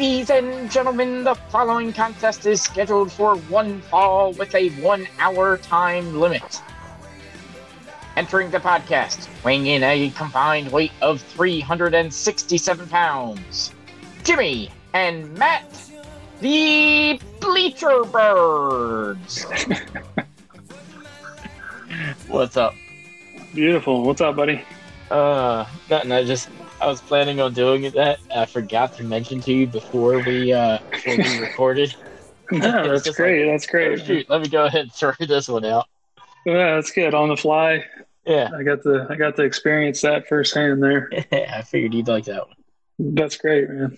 Ladies and gentlemen, the following contest is scheduled for one fall with a one hour time limit. Entering the podcast, weighing in a combined weight of 367 pounds, Jimmy and Matt, the Bleacher Birds. What's up? Beautiful. What's up, buddy? Uh, nothing. I just I was planning on doing that. I forgot to mention to you before we uh before we recorded. No, that's great. like, that's Oh, great. shoot, let me go ahead and throw this one out. Yeah, that's good. On the fly. Yeah, I got the I got to experience that firsthand there. I figured you'd like that one. That's great, man.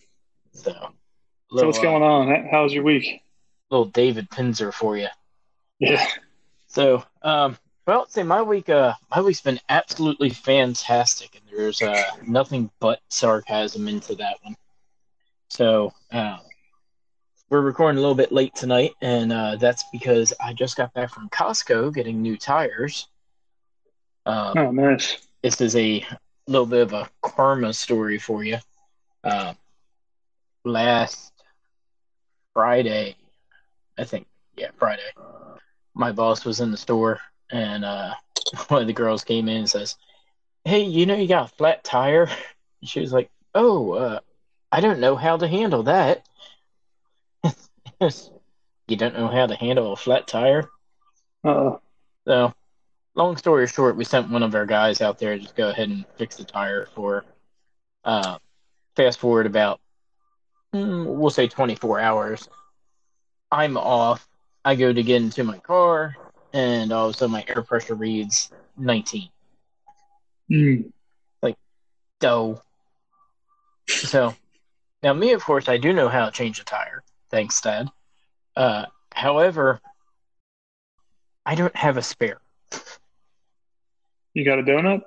So, So little, what's going on? How- How's your week? little David Pinzer for you. Yeah. So, um, well, say my week, uh, my week's been absolutely fantastic, there's uh nothing but sarcasm into that one. So, uh, we're recording a little bit late tonight, and uh, that's because I just got back from Costco getting new tires. Um, Oh, nice. this is a little bit of a karma story for you. Uh, last Friday, I think, yeah, Friday, my boss was in the store and uh, one of the girls came in and says, Hey, you know, you got a flat tire? And she was like, Oh, uh, I don't know how to handle that. you don't know how to handle a flat tire? Uh, So, long story short, we sent one of our guys out there to just go ahead and fix the tire for. Uh, fast forward about, mm, we'll say 24 hours. I'm off. I go to get into my car, and all of a sudden my air pressure reads 19. Mm, Dough. So, now me, of course, I do know how to change a tire. Thanks, Dad. Uh, however, I don't have a spare. you got a donut?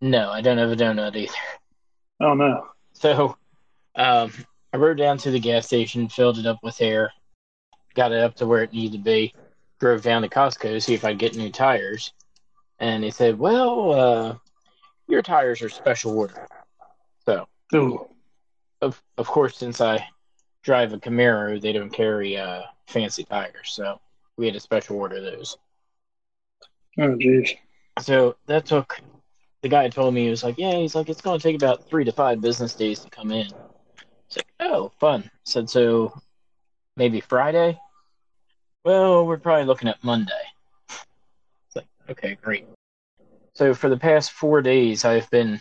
No, I don't have a donut either. Oh no. So, um, I rode down to the gas station, filled it up with air, got it up to where it needed to be, drove down to Costco to see if I'd get new tires, and they said, "Well, uh, your tires are special order." So, Ooh. of of course, since I drive a Camaro, they don't carry uh, fancy tires, so we had to special order those. Oh jeez. So that took. The guy told me he was like, "Yeah, he's like, it's going to take about three to five business days to come in." It's like, "Oh, fun." said, "So maybe Friday." Well, we're probably looking at Monday. It's like, okay, great. So for the past four days, I've been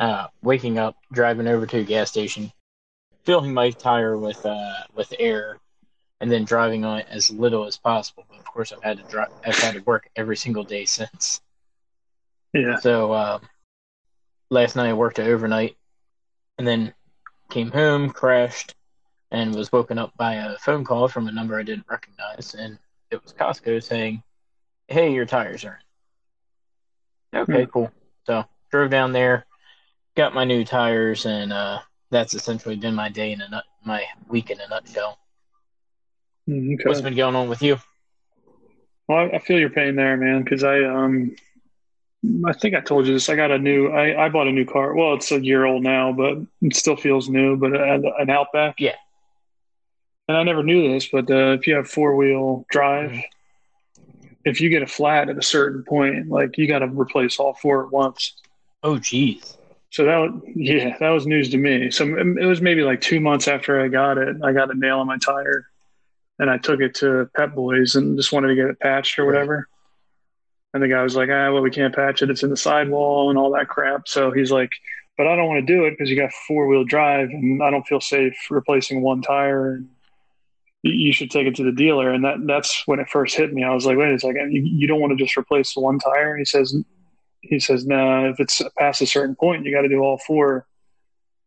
uh, waking up, driving over to a gas station, filling my tire with uh, with air, and then driving on it as little as possible. But of course, I've had to drive. I've had to work every single day since. Yeah. So um, last night I worked overnight, and then came home, crashed, and was woken up by a phone call from a number I didn't recognize, and it was Costco saying, "Hey, your tires are in." Okay, Hmm. cool. So drove down there, got my new tires, and uh, that's essentially been my day in a nut, my week in a nutshell. Mm, What's Okay. been going on with you? Well, I, I feel your pain there, man, because I um I think I told you this. I got a new I, I bought a new car. Well, it's a year old now, but it still feels new, but an, an Outback. Yeah. And I never knew this, but uh, if you have four wheel drive, Mhm. If you get a flat at a certain point, like you got to replace all four at once. Oh, geez. So that was, yeah, that was news to me. So it was maybe like two months after I got it, I got a nail in my tire, and I took it to Pep Boys and just wanted to get it patched or whatever. And the guy was like, "Ah, well, we can't patch it. It's in the sidewall and all that crap." So he's like, "But I don't want to do it because you got four wheel drive, and I don't feel safe replacing one tire. And you- should take it to the dealer." And that that's when it first hit me. I was like, "Wait a second, you, you don't want to just replace the one tire?" And he says, "He says, no, nah, if it's past a certain point, you got to do all four.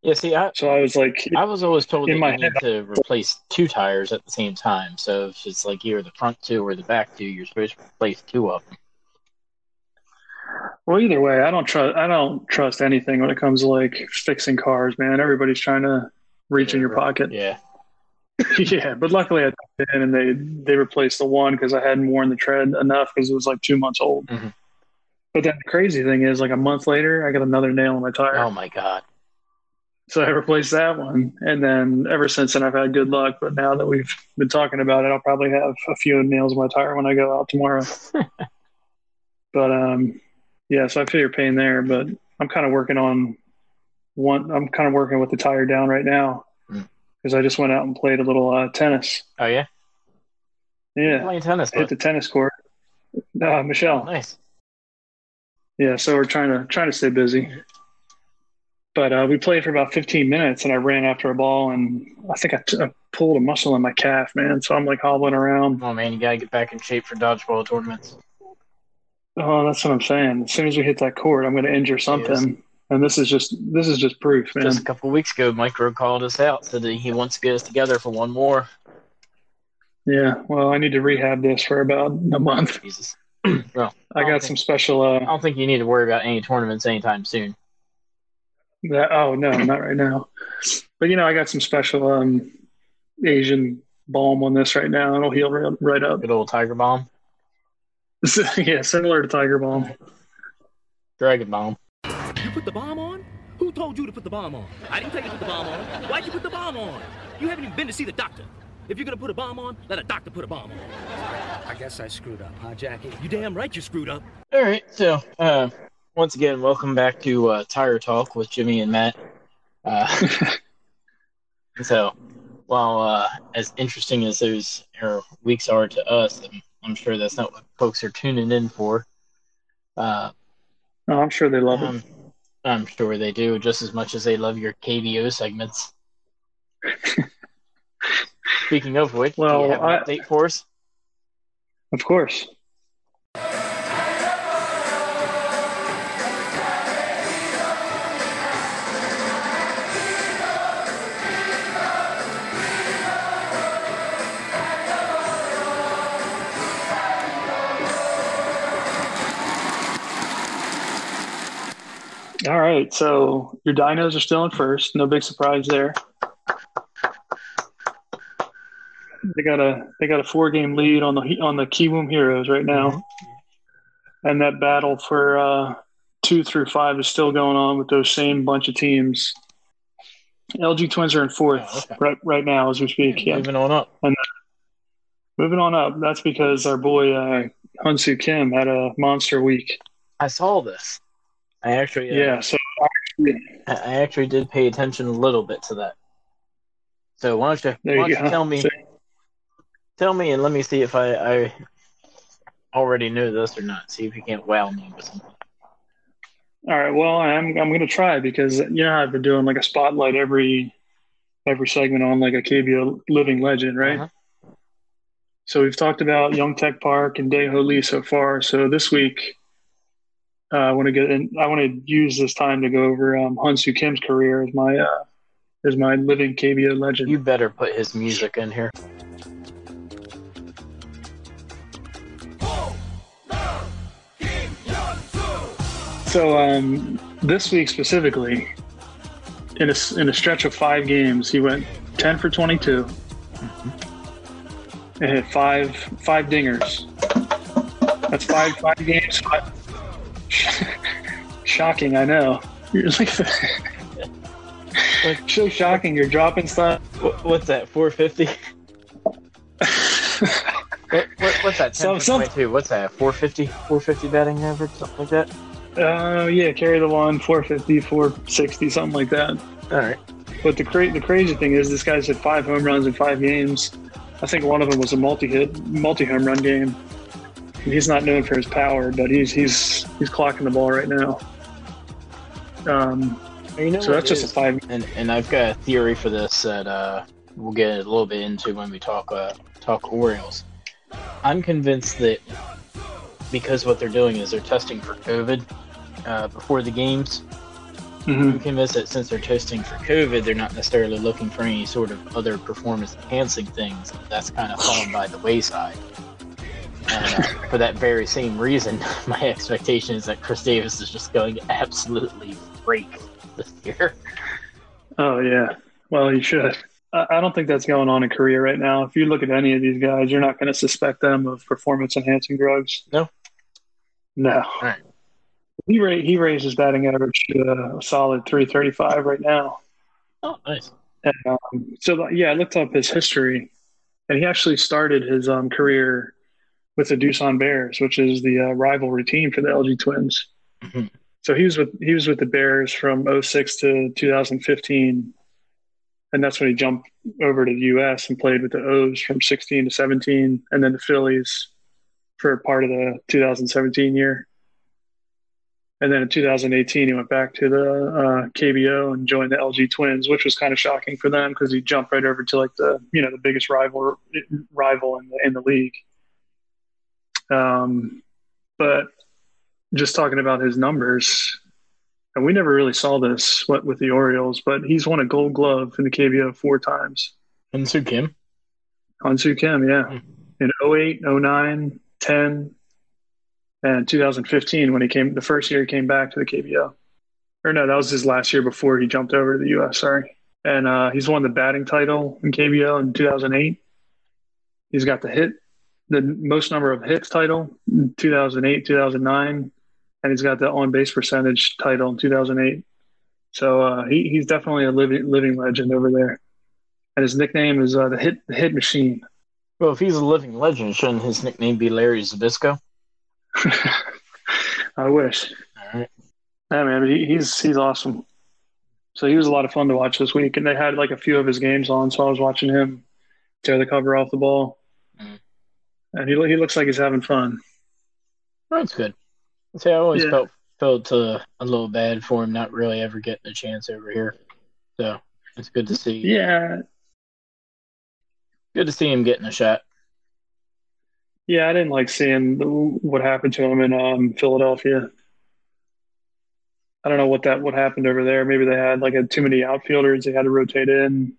Yeah, see, I, So I was like, I was always told In that my you need to replace two tires at the same time. So if it's like either the front two or the back two, you're supposed to replace two of them. Well, either way, I don't trust. I don't trust anything when it comes to like fixing cars, man. Everybody's trying to reach in your pocket. Yeah. yeah, but luckily I in and they they replaced the one because I hadn't worn the tread enough because it was like two months old. Mhm. But then the crazy thing is, like a month later, I got another nail in my tire. Oh my god. so I replaced that one, and then ever since then I've had good luck. But now that we've been talking about it, I'll probably have a few nails in my tire when I go out tomorrow. but um, yeah, so I feel your pain there. But I'm kind of working on one. I'm kind of working with the tire down right now because I just went out and played a little uh, tennis. Oh yeah, Yeah, playing tennis. hit the tennis court. Uh, Michelle. nice. Yeah, so we're trying to trying to stay busy. But uh, we played for about 15 minutes, and I ran after a ball, and I think I, t- I pulled a muscle in my calf, man. So I'm like hobbling around. Oh man, you gotta get back in shape for dodgeball tournaments. Oh, that's what I'm saying. As soon as we hit that court, I'm going to injure something, and this is just this is just proof, man. Just a couple weeks ago, Micro called us out, said that he wants to get us together for one more. Yeah, well, I need to rehab this for about a month. Jesus. well, I Okay. got some special. I Uh, don't think you need to worry about any tournaments anytime soon. that, oh no, not right now. But you know, I got some special um, Asian balm on this right now. It'll heal right, right up. Good old Tiger Bomb, yeah, similar to Tiger Balm. Dragon Bomb. You put the bomb on? Who told you to put the bomb on? I didn't tell you to put the bomb on. Why'd you put the bomb on? You haven't even been to see the doctor. If you're gonna put a bomb on, let a doctor put a bomb on. I guess I screwed up, huh, Jackie? You damn right you screwed up. All right, so uh, once again, welcome back to uh, Tire Talk with Jimmy and Matt. Uh, so, while uh, as interesting as those er, weeks are to us, I'm, I'm sure that's not what folks are tuning in for. Uh, Oh, I'm sure they love it. I'm sure they do just as much as they love your KBO segments. Speaking of which, do Well, you have an I- update for us? Of course. All right, so your dinos are still in first. No big surprise there. They got a they got a four game lead on the on the Kiwoom Heroes right now, and that battle for uh, two through five is still going on with those same bunch of teams. LG Twins are in fourth Oh, okay. right right now as we speak. Yeah, Moving on up. And moving on up. That's because our boy uh, Hyun Soo Kim had a monster week. I saw this. I actually, uh, Yeah, so I I actually did pay attention a little bit to that. So why don't you, why you don't you tell me, tell me, and let me see if I, I already knew this or not. See if you can't wow me with something. All right. Well, I'm I'm gonna try because you know I've been doing like a spotlight every every segment on like a KBO living legend, right? Uh-huh. So we've talked about Yong-taik Park and Daeho Lee so far. So this week, uh, I want to get in, I want to use this time to go over um, Hyun Soo Kim's career as my uh, as my living KBO legend. You better put his music in here. So um, this week specifically, in a in a stretch of five games, he went ten for twenty two. And hit five five dingers. That's five five games. Five. Shocking, I know. You're like so shocking. You're dropping stuff. What's that? Four fifty. What, what, what's that? Some- some- twenty two. What's that? 450? 450 batting average, something like that. Uh, yeah, carry the one, 450, 460, something like that. All right. But the cra- the crazy thing is, this guy's hit five home runs in five games. I think one of them was a multi-hit, multi-home run game. He's not known for his power, but he's he's he's clocking the ball right now. Um, You know so that's just a five. and and I've got a theory for this that uh, we'll get a little bit into when we talk uh, talk Orioles. I'm convinced that because what they're doing is they're testing for COVID uh, before the games. Mhm. I'm convinced that since they're testing for COVID, they're not necessarily looking for any sort of other performance enhancing things. That's kind of fallen by the wayside. And uh, for that very same reason, my expectation is that Chris Davis is just going to absolutely break this year. Oh yeah. Well, he should. I I don't think that's going on in Korea right now. If you look at any of these guys, you're not going to suspect them of performance enhancing drugs. No? No. right. He ra- he raised his batting average to a solid 335 right now. Oh, nice. And, um, so yeah, I looked up his history, and he actually started his um, career with the Doosan Bears, which is the uh, rivalry team for the LG Twins. Mhm. So he was with he was with the Bears from 06 to 2015, and that's when he jumped over to the U.S. and played with the O's from 16 to 17, and then the Phillies for part of the 2017 year. And then in 2018, he went back to the uh, KBO and joined the LG Twins, which was kind of shocking for them because he jumped right over to like the you know the biggest rival rival in the in the league. Um, but just talking about his numbers, and we never really saw this what with the Orioles, but he's won a Gold Glove in the KBO four times. And Soo Kim. On Kim, yeah. Hmm. In 08, 09, 10, and 2015 when he came, the first year he came back to the KBO. Or no, that was his last year before he jumped over to the US, sorry. And uh, he's won the batting title in KBO in 2008. He's got the hit, the most number of hits title in 2008, 2009. And he's got the on base percentage title in 2008. So uh, he, he's definitely a living, living legend over there. And his nickname is uh, the hit, the hit machine. Well, if he's a living legend, shouldn't his nickname be Larry Zabisco? I wish. All right. Yeah, man, he, he's he's awesome. So he was a lot of fun to watch this week, and they had like a few of his games on, so I was watching him tear the cover off the ball, Mhm. and he he looks like he's having fun. That's good. See, I always Yeah. felt felt uh, a little bad for him not really ever getting a chance over here. So it's good to see. Yeah, Good to see him getting a shot. yeah, I didn't like seeing the, what happened to him in um, Philadelphia. I don't know what that what happened over there. Maybe they had like a, too many outfielders they had to rotate in,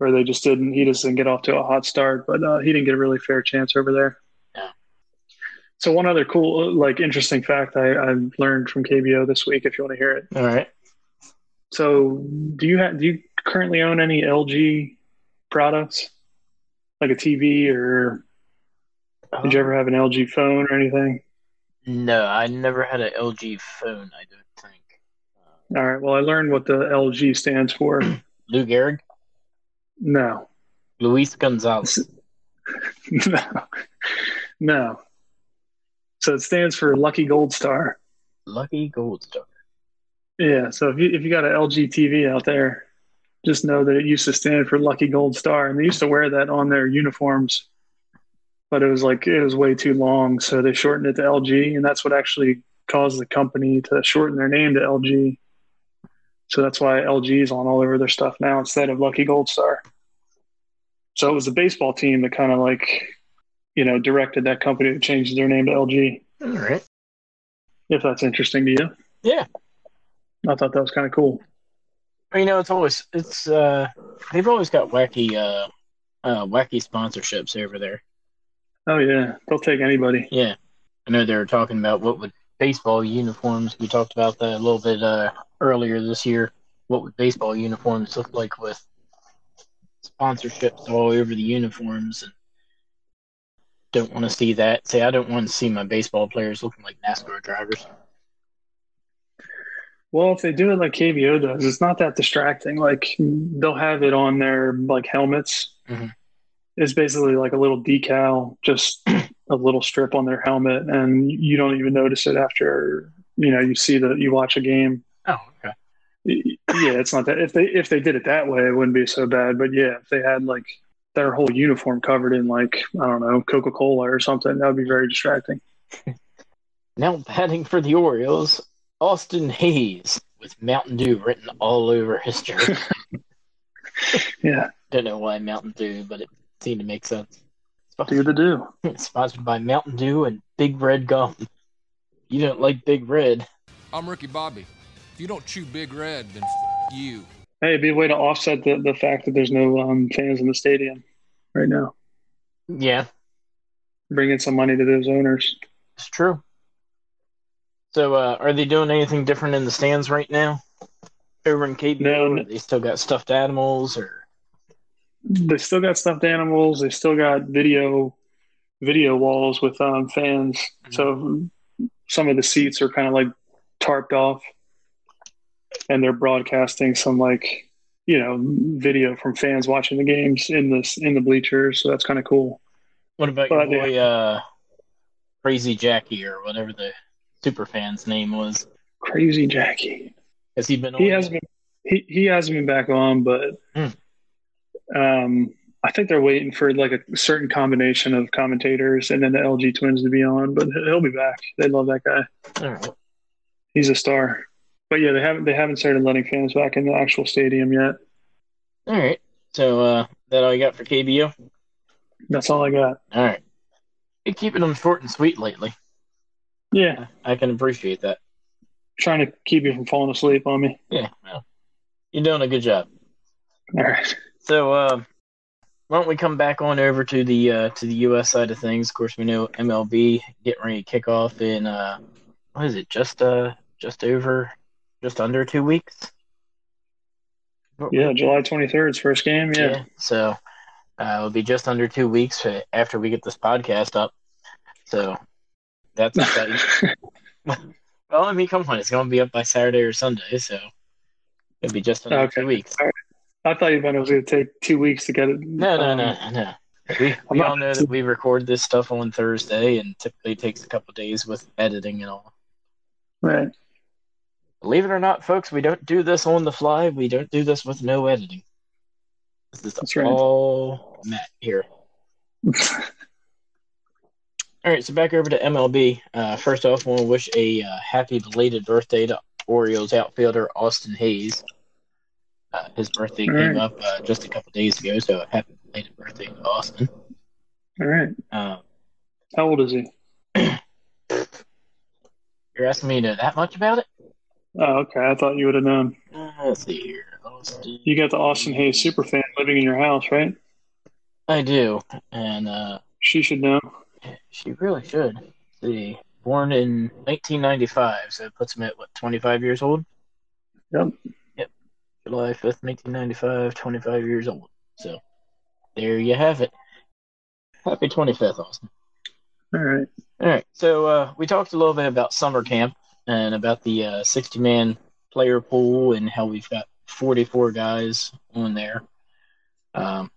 or they just didn't. He just didn't get off to a hot start, but uh, he didn't get a really fair chance over there. Yeah. So one other cool, like interesting fact I, I learned from KBO this week, if you want to hear it. All right. So do you have do you currently own any LG products, like a TV, or did you ever have an LG phone or anything? No, I never had an LG phone. I don't think. Uh, All right. Well, I learned what the LG stands for. Lou Gehrig, No, Luis Gonzalez. no, no. So it stands for Lucky Gold Star. Lucky Gold Star. Yeah. So if you if you got an LG TV out there, just know that it used to stand for Lucky Gold Star, and they used to wear that on their uniforms. But it was like it was way too long, so they shortened it to LG, and that's what actually caused the company to shorten their name to LG. So that's why LG is on all over their stuff now instead of Lucky Gold Star. So it was the baseball team that kind of like, you know, directed that company to change their name to LG. All right. If that's interesting to you, Yeah. I thought that was kind of cool. You know, it's always it's uh they've always got wacky uh uh wacky sponsorships over there. Oh yeah, they'll take anybody. Yeah. I know they were talking about what would baseball uniforms we talked about that a little bit uh earlier this year. What would baseball uniforms look like with sponsorships all over the uniforms and don't want to see that. Say I don't want to see my baseball players looking like NASCAR drivers. Well, if they do it like KBO does, it's not that distracting. Like they'll have it on their like helmets. Mhm. It's basically like a little decal, just a little strip on their helmet, and you don't even notice it after you know you see the you watch a game. Oh, okay. Yeah, it's not that if they if they did it that way, it wouldn't be so bad. But yeah, if they had like their whole uniform covered in like I don't know Coca Cola or something, that would be very distracting. Now batting for the Orioles, Austin Hays with Mountain Dew written all over his jersey. Yeah, Don't know why Mountain Dew, but it seemed to make sense. Sponsored, do the do. Sponsored by Mountain Dew and Big Red Gum. You don't like Big Red. I'm Ricky Bobby. If you don't chew Big Red, then f- you. Hey, it'd be a way to offset the, the fact that there's no um, fans in the stadium right now. Yeah, Bring in some money to those owners. it's true. So, uh, are they doing anything different in the stands right now? Over in KBO, No, they still got stuffed animals, or They still got stuffed animals. They still got video video walls with um, fans. So some of the seats are kind of like tarped off, and they're broadcasting some like you know video from fans watching the games in this in the bleachers. So that's kind of cool. What about But, your boy, uh, Crazy Jackie or whatever the super fan's name was? Crazy Jackie. Has he been on? He hasn't been he, he hasn't been back on, but Hmm. um, I think they're waiting for like a certain combination of commentators and then the LG twins to be on. But he'll be back. They love that guy. All right. He's a star. But yeah, they haven't they haven't started letting fans back in the actual stadium yet. All right. So uh, that all you got for KBO? That's all I got. All right. You're keeping them short and sweet lately. Yeah, I can appreciate that. trying to keep you from falling asleep on me. Yeah. Well, you're doing a good job. All right. So uh, why don't we come back on over to the uh, to the U.S. side of things? Of course, we know MLB getting ready to kick off in uh, what is it? Just uh, just over, just under two weeks. Yeah, July twenty third is first game. Yeah. So uh, it'll be just under two weeks after we get this podcast up. So that's exciting. well, I mean, come on, it's going to be up by Saturday or Sunday, so it'll be just under Okay. two weeks. I thought you meant it was going to take two weeks to get it. No, no, um, no, no. We, we all know that we record this stuff on Thursday, and typically takes a couple days with editing and all. Right. Believe it or not, folks, we don't do this on the fly. We don't do this with no editing. This is That's right. all Matt here. All right, so back over to MLB. Uh, first off, I want to wish a uh, happy belated birthday to Orioles outfielder Austin Hays. Uh, his birthday All came right. up uh, just a couple days ago, so happy belated birthday to Austin. All right. Uh, How old is he? you're asking me to know that much about it? Oh, okay. I thought you would have known. Uh, let's see here. You got the Austin Hays super fan living in your house, right? I do, and uh, She should know. she really should. Let's see, born in 1995, so it puts him at what 25 years old. Yep. Yep. July 5th, 1995, 25 years old. So there you have it. Happy 25th, Austin. All right. All right. So uh, we talked a little bit about summer camp and about the uh, 60 man player pool and how we've got 44 guys on there. Um,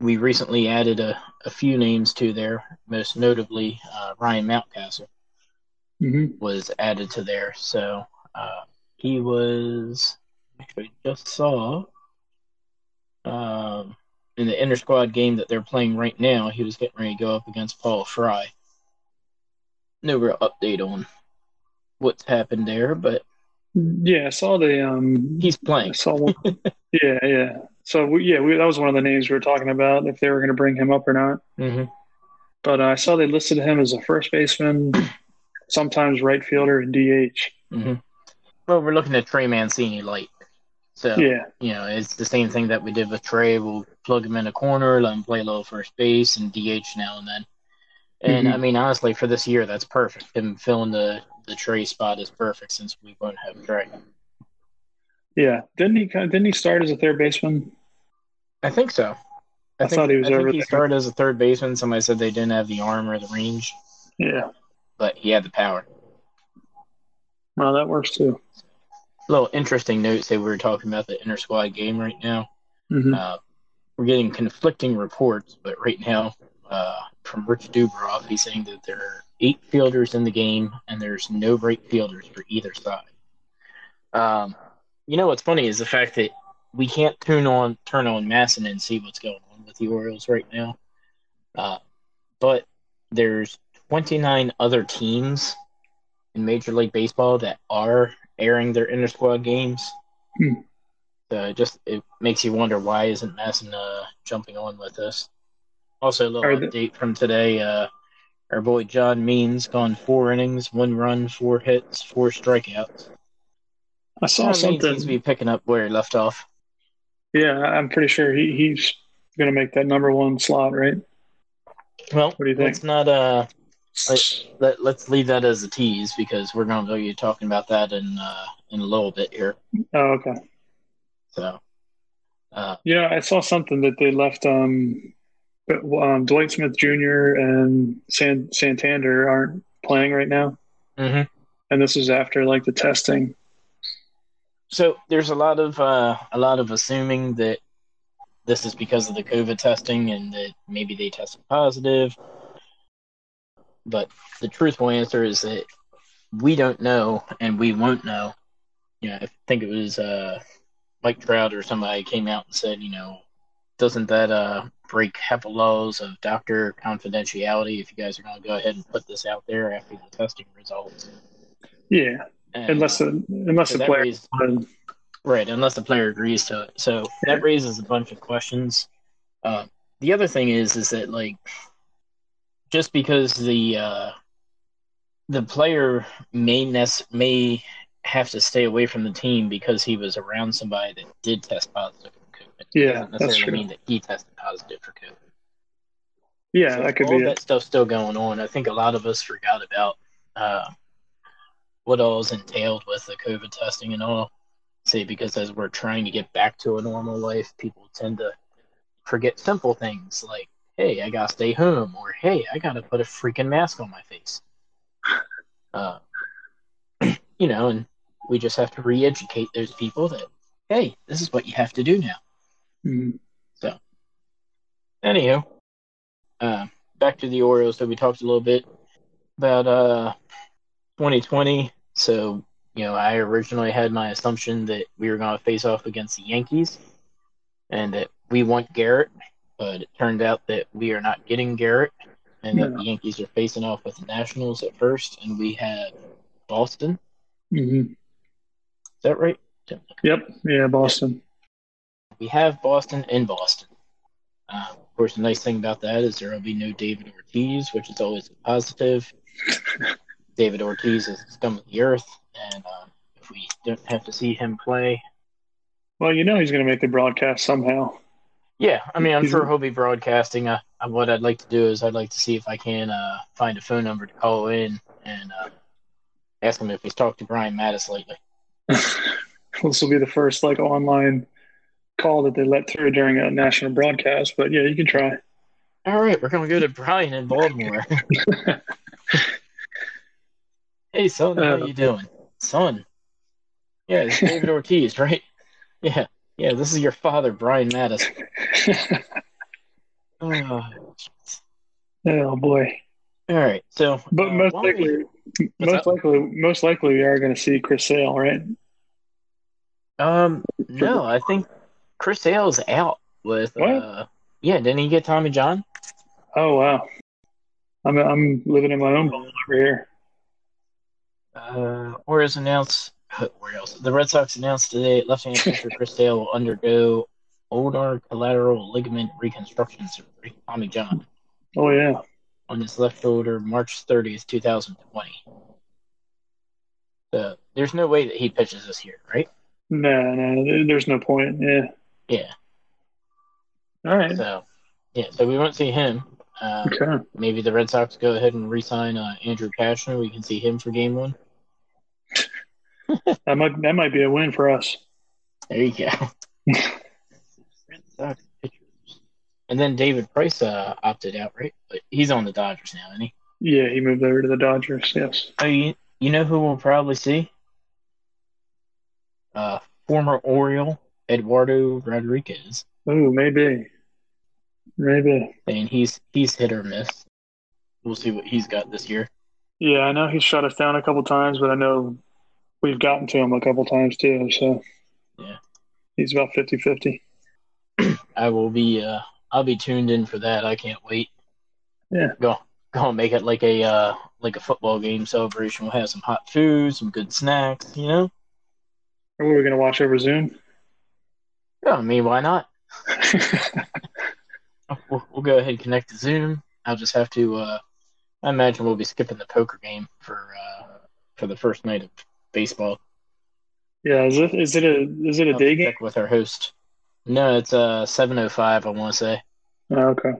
we recently added a, a few names to there, most notably uh, Ryan Mountcastle hmm was added to there. So uh, he was, actually just saw um, in the inter squad game that they're playing right now, he was getting ready to go up against Paul Fry. No real update on what's happened there, but Yeah, I saw the um. he's I playing. saw one. yeah, yeah. So we, yeah, we, that was one of the names we were talking about if they were going to bring him up or not. hmm But uh, I saw they listed him as a first baseman, sometimes right fielder, and DH. hmm Well, we're looking at Trey Mancini light. So, Yeah, you know, it's the same thing that we did with Trey. We'll plug him in a corner, let him play a little first base, and DH now and then. And Mhm. I mean, honestly, for this year, that's perfect. Him filling the the Trey spot is perfect since we won't have Trey. yeah. Didn't he? kind- Didn't he start as a third baseman? I think so. I think, thought he was I think over he started as a third baseman. Somebody said they didn't have the arm or the range, Yeah. but he had the power. Well, that works too. A little interesting note. Say we were talking about the inter squad game right now. hmm Uh, we're getting conflicting reports, but right now, uh, from Rich Dubroff, he's saying that there are eight fielders in the game, and there's no great fielders for either side. Um, you know what's funny is the fact that we can't tune on turn on MASN and see what's going on with the Orioles right now. Uh, but there's 29 other teams in Major League Baseball that are airing their inter squad games. Hmm. So it just it makes you wonder why isn't MASN uh, jumping on with us. Also, a little the- update from today. Uh, our boy John Means gone four innings, one run, four hits, four strikeouts. I saw John Means something. seems to be picking up where he left off. Yeah, I'm pretty sure he, he's going to make that number one slot, right? Well, What do you think? let's not uh let, let's leave that as a tease because we're going to be talking about that in uh, in a little bit here. Oh, okay. So, uh, Yeah, I saw something that they left um, um, Dwight Smith Jr. and San, Santander aren't playing right now, mhm. and this is after like the testing. so there's a lot of uh, a lot of assuming that this is because of the COVID testing and that maybe they tested positive. But the truthful answer is that we don't know and we won't know. You know, I think it was uh, Mike Trout or somebody came out and said, you know, doesn't that uh, break HIPAA laws of doctor confidentiality if you guys are going to go ahead and put this out there after the testing results? Yeah, And, unless uh, the unless so the player. raised- Right, unless the player agrees to it. So that raises a bunch of questions. Uh, the other thing is, is that like, just because the uh, the player may nec- may have to stay away from the team because he was around somebody that did test positive. Yeah, doesn't necessarily mean that he tested positive for COVID. Yeah, So that could be. all be that it. stuff still going on. I think a lot of us forgot about uh, what all is entailed with the COVID testing and all. Say because as we're trying to get back to a normal life, people tend to forget simple things like, "Hey, I gotta stay home," or "Hey, I gotta put a freaking mask on my face." Uh, you know, and we just have to re-educate those people that, "Hey, this is what you have to do now." Mhm. Anywho, uh, back to the Orioles. So we talked a little bit about uh, 2020. So you know, I originally had my assumption that we were going to face off against the Yankees, and that we want Gerrit. But it turned out that we are not getting Gerrit, and that the Yankees are facing off with the Nationals at first, and we have Boston. Mhm. Is that right? Yep. Yeah, Boston. We have Boston in Boston. Uh, of course, the nice thing about that is there will be no David Ortiz, which is always a positive. David Ortiz is the scum of the earth, and uh, if we don't have to see him play, Well, you know he's going to make the broadcast somehow. yeah, I mean, I'm He's- sure he'll be broadcasting. Uh, uh, what I'd like to do is I'd like to see if I can uh, find a phone number to call in and uh, ask him if he's talked to Brian Matusz lately. this will be the first like online call that they let through during a national broadcast. But yeah, you can try. All right, we're gonna go to Brian in Baltimore. hey, son, how Uh, you doing, son? Yeah, it's David Ortiz, right? Yeah, yeah. This is your father, Brian Matusz. Oh, oh boy! all right, so But uh, most don't we- likely, most likely, most likely, we are going to see Chris Sale, right? um, no, I think Chris Sale's out with. What? Uh, yeah, didn't he get Tommy John? Oh wow! I'm I'm living in my own bubble over here. Uh, Orioles announced. Orioles. The Red Sox announced today left-hand pitcher Chris Sale will undergo ulnar collateral ligament reconstruction surgery. Tommy John Oh yeah. on his left shoulder, March 30th, 2020. So there's no way that he pitches this year, right? No, no, there's no point. Yeah. Yeah. All right. So yeah, so we won't see him. Um, Okay. maybe the Red Sox go ahead and re-sign uh, Andrew Cashner. We can see him for Game One. That might that might be a win for us. There you go. Red Sox pitchers. And then David Price uh, opted out, right? But he's on the Dodgers now, isn't he? Yeah, he moved over to the Dodgers. Yes. Oh, you, you know who we'll probably see? Uh, former Oriole Eduardo Rodriguez, Oh, maybe. Maybe. and he's he's hit or miss. We'll see what he's got this year. Yeah, I know he's shut us down a couple times, but I know we've gotten to him a couple times too. So Yeah. he's about 50-50. I will be uh I'll be tuned in for that. I can't wait. Yeah. Go go and make it like a uh like a football game celebration. We'll have some hot food, some good snacks, you know? Are we gonna watch over Zoom? Yeah, I mean why not? We'll, we'll go ahead and connect to Zoom. I'll just have to uh I imagine we'll be skipping the poker game for uh for the first night of baseball. yeah, is it is it a is it a I'll day game? with our host. No, it's uh seven oh five I wanna say. Oh, okay.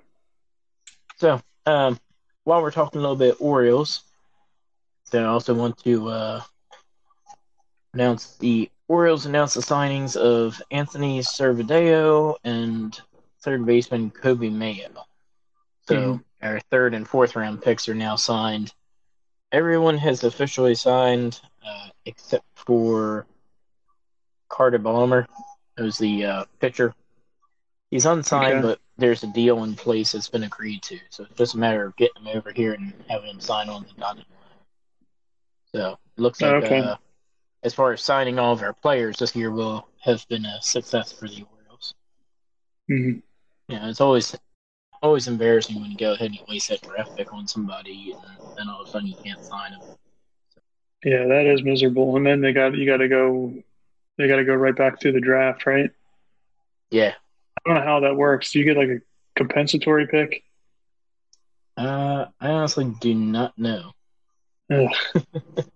So, um, while we're talking a little bit Orioles, then I also want to uh, announce the Orioles announced the signings of Anthony Servideo and third baseman Coby Mayo. So Mhm. our third and fourth round picks are now signed. Everyone has officially signed uh, except for Carter Baumler, who's the uh, pitcher. He's unsigned, Okay. but there's a deal in place that's been agreed to. So it's just a matter of getting him over here and having him sign on the dotted line. So it looks like, Okay. uh, as far as signing all of our players this year, will have been a success for the Orioles. hmm You know, it's always always embarrassing when you go ahead and you waste that draft pick on somebody, and then all of a sudden you can't sign them. Yeah, that is miserable. And then they got you got to go, they got to go right back through the draft, right? Yeah. I don't know how that works. Do you get like a compensatory pick? Uh, I honestly do not know.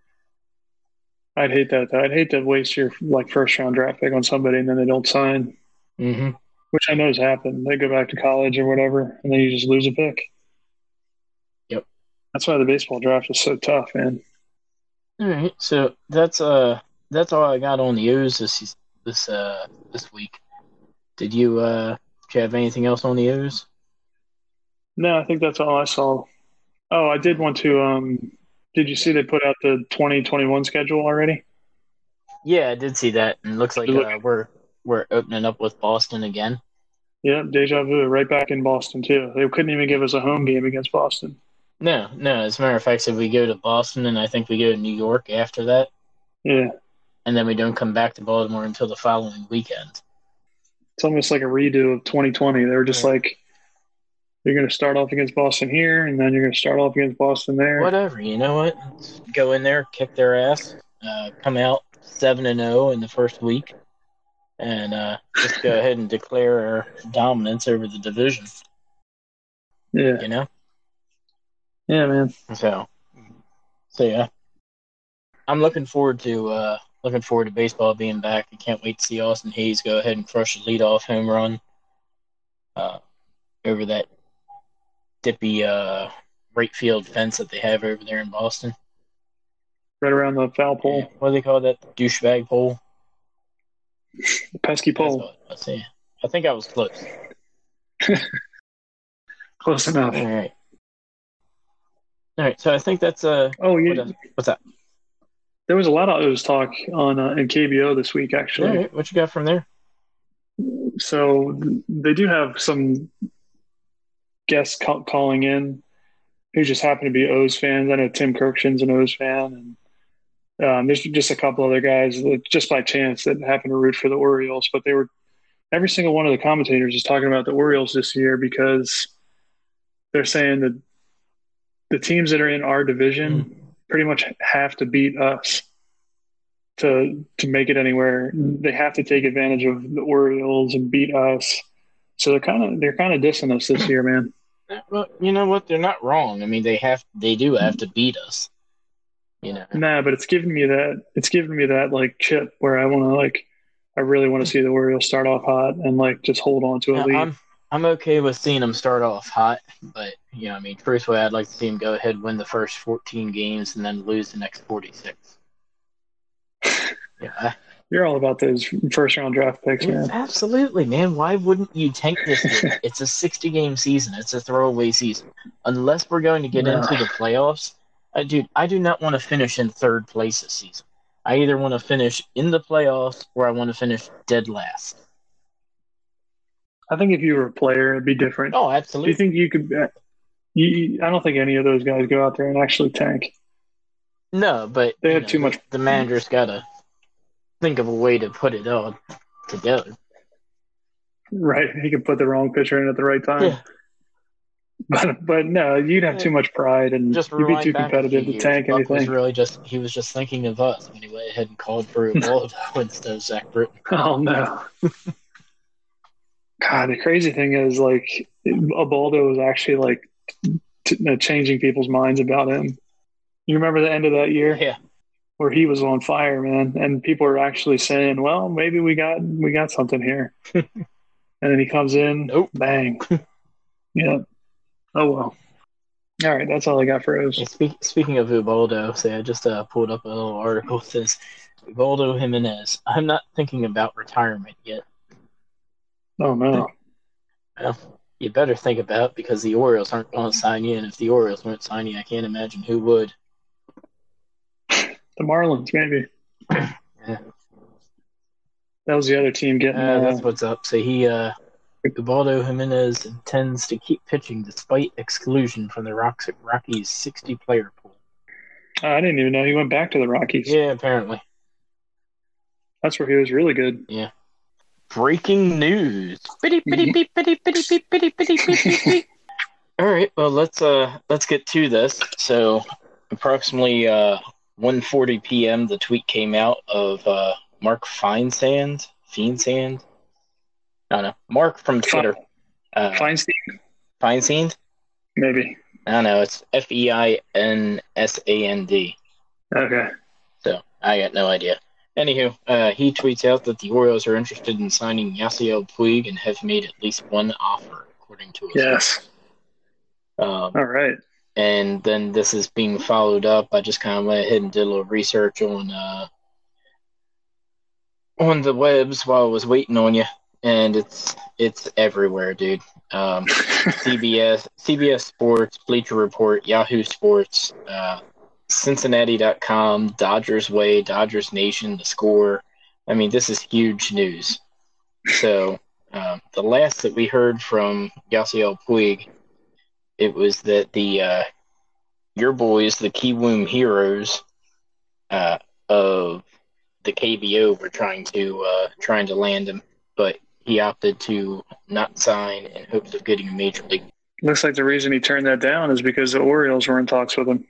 I'd hate that. Though. I'd hate to waste your like first round draft pick on somebody and then they don't sign, Mm-hmm. which I know has happened. They go back to college or whatever, and then you just lose a pick. Yep. That's why the baseball draft is so tough, man. All right, so that's uh that's all I got on the O's this this uh this week. Did you uh do you have anything else on the O's? No, I think that's all I saw. Oh, I did want to. Um, did you see they put out the 2021 schedule already? Yeah, I did see that, and it looks like uh, we're we're opening up with Boston again. Yeah, deja vu. Right back in Boston too. They couldn't even give us a home game against Boston. No, no. As a matter of fact, so we go to Boston, and I think we go to New York after that, Yeah, and then we don't come back to Baltimore until the following weekend. it's almost like a redo of 2020. They were just Yeah. like, you're going to start off against Boston here, and then you're going to start off against Boston there. Whatever, you know what? Let's go in there, kick their ass, uh, come out seven and zero in the first week, and uh, just go ahead and declare our dominance over the division. Yeah, You know, yeah, man. so so yeah, I'm looking forward to uh, looking forward to baseball being back. I can't wait to see Austin Hays go ahead and crush a leadoff home run uh, over that dippy uh, right field fence that they have over there in Boston. Right around the foul pole, Yeah, what do they call that? Douchebag pole. the pesky pole. I saying. I think I was close. Close enough. All right. All right. So I think that's uh. Oh, yeah. else? what's that? There was a lot of O's talk on uh, in KBO this week, actually. All right. What you got from there? So they do have some guests ca- calling in who just happen to be O's fans. I know Tim Kurkjian's an O's fan, and um, there's just a couple other guys that just by chance that happen to root for the Orioles. But they were every single one of the commentators is talking about the Orioles this year because they're saying that the teams that are in our division pretty much have to beat us to to make it anywhere. They have to take advantage of the Orioles and beat us. So they're kind of they're kind of dissing us this year, man. Well, you know what? They're not wrong. I mean, they have. They do have to beat us. You know. Nah, but it's giving me that it's giving me that like chip where I want to like I really want to see the Orioles start off hot and like just hold on to a Now, lead. I'm I'm okay with seeing them start off hot, but you know, I mean, first truthfully, I'd like to see them go ahead, win the first 14 games, and then lose the next 46. Yeah, I- You're all about those first round draft picks, man. absolutely, man. Why wouldn't you tank this year? it's a 60 game season. It's a throwaway season. Unless we're going to get into the playoffs, I do. I do not want to finish in third place this season. I either want to finish in the playoffs or I want to finish dead last. I think if you were a player, it'd be different. Oh, Do you think you could? uh, You, I don't think any of those guys go out there and actually tank. No, but They have know, too much- The manager's got to think of a way to put it all together. Right, he could put the wrong pitcher in at the right time. Yeah. But but no, you'd have too much pride and Just you'd be too competitive to tank Buck was anything. really just he was just thinking of us when he went ahead and called for Ubaldo instead of Zach Britton. Oh no. God, the crazy thing is like Ubaldo was actually like t- uh, changing people's minds about him. You remember the end of that year Yeah, where he was on fire, man, and people are actually saying, "Well, maybe we got we got something here." and then he comes in, Nope. bang. yeah. Oh well. All right, that's all I got for O's. And speak, speaking of Ubaldo, say I just uh, pulled up a little article that says Ubaldo Jimenez. I'm not thinking about retirement yet. Oh no. Well, you better think about it because the Orioles aren't going to sign you, and if the Orioles won't sign you, I can't imagine who would. The Marlins, maybe. Yeah. That was the other team getting. Uh, Uh, that's what's up. So he, uh, Ubaldo Jimenez intends to keep pitching despite exclusion from the Rocks- Rockies 60 player pool. I didn't even know he went back to the Rockies. Yeah, apparently. That's where he was really good. Yeah. Breaking news. Bitty, bitty, beep, bitty, bitty, beep, bitty, bitty, beep, beep, beep. All right, well let's uh let's get to this. So approximately uh 1:40 p.m. the tweet came out of uh Mark Feinsand, Feinsand. I don't know. Mark from Twitter. Uh, Feinstein, Feinsand? maybe. I don't know. It's F E I N S A N D. Okay. So I got no idea. Anywho, uh, he tweets out that the Orioles are interested in signing Yasiel Puig and have made at least one offer, according to his Yes. Um, All right. And then this is being followed up. I just kind of went ahead and did a little research on uh, on the webs while I was waiting on you, and it's it's everywhere, dude. Um, CBS, CBS Sports, Bleacher Report, Yahoo Sports, uh, Cincinnati.com, Dodgers Way, Dodgers Nation, The Score. I mean, this is huge news. So um, the last that we heard from Yasiel Puig, it was that the uh, your boys, the Kiwoom Heroes uh, of the KBO, were trying to uh, trying to land him, but he opted to not sign in hopes of getting a major league Looks like the reason he turned that down is because the Orioles were in talks with him.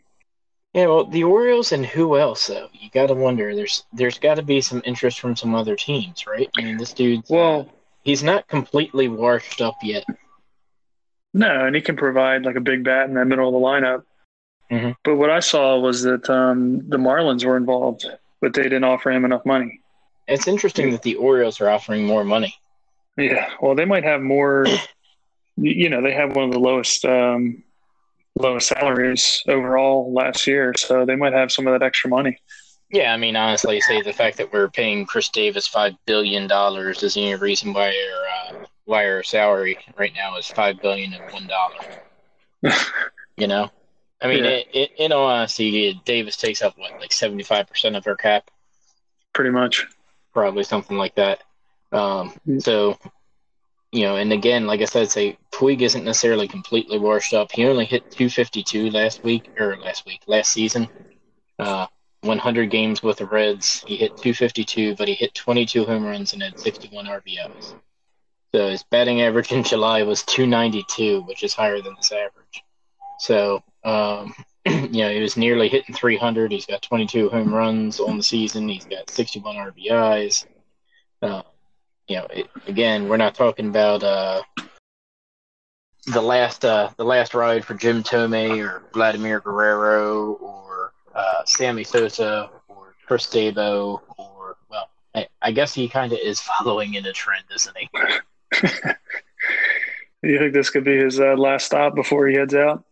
Yeah, well, the Orioles and who else though? You got to wonder. There's there's got to be some interest from some other teams, right? I mean, this dude's Well, he's not completely washed up yet. No, and he can provide like a big bat in that middle of the lineup. Mhm. But what I saw was that um, the Marlins were involved, but they didn't offer him enough money. It's interesting that the Orioles are offering more money. Yeah, well, they might have more. You know, they have one of the lowest um, lowest salaries overall last year, so they might have some of that extra money. Yeah, I mean, honestly, say the fact that we're paying Chris Davis five billion dollars is the only reason why why our salary right now is five billion and one dollar. you know, I mean, Yeah. it, it, in all honesty, Davis takes up what like seventy five percent of our cap. Pretty much. probably something like that. Um, Mm. so, you know, and again, like I said, say Puig isn't necessarily completely washed up. He only hit 252 last week or last week, last season. Uh, 100 games with the Reds, he hit 252, but he hit 22 home runs and had 61 RBIs. So his batting average in July was 292, which is higher than this average. So, um, you know, he was nearly hitting 300. He's got 22 home runs on the season. He's got 61 RBIs. Uh, you know, it, again, we're not talking about uh, the last uh, the last ride for Jim Thome or Vladimir Guerrero or uh, Sammy Sosa or Chris Dabo or well, I, I guess he kind of is following in a trend, isn't he? You think this could be his uh, last stop before he heads out?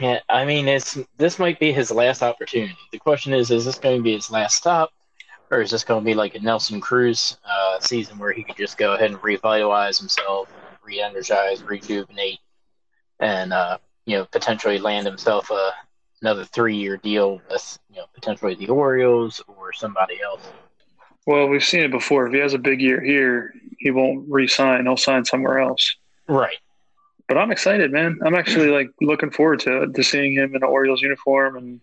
Yeah, I mean, it's this might be his last opportunity. The question is, is this going to be his last stop, or is this going to be like a Nelson Cruz uh, season where he could just go ahead and revitalize himself, re-energize, rejuvenate, and uh, you know potentially land himself a, another three-year deal with you know potentially the Orioles or somebody else. Well, we've seen it before. If he has a big year here, he won't re-sign. He'll sign somewhere else. Right. But I'm excited, man. I'm actually like looking forward to to seeing him in an Orioles uniform, and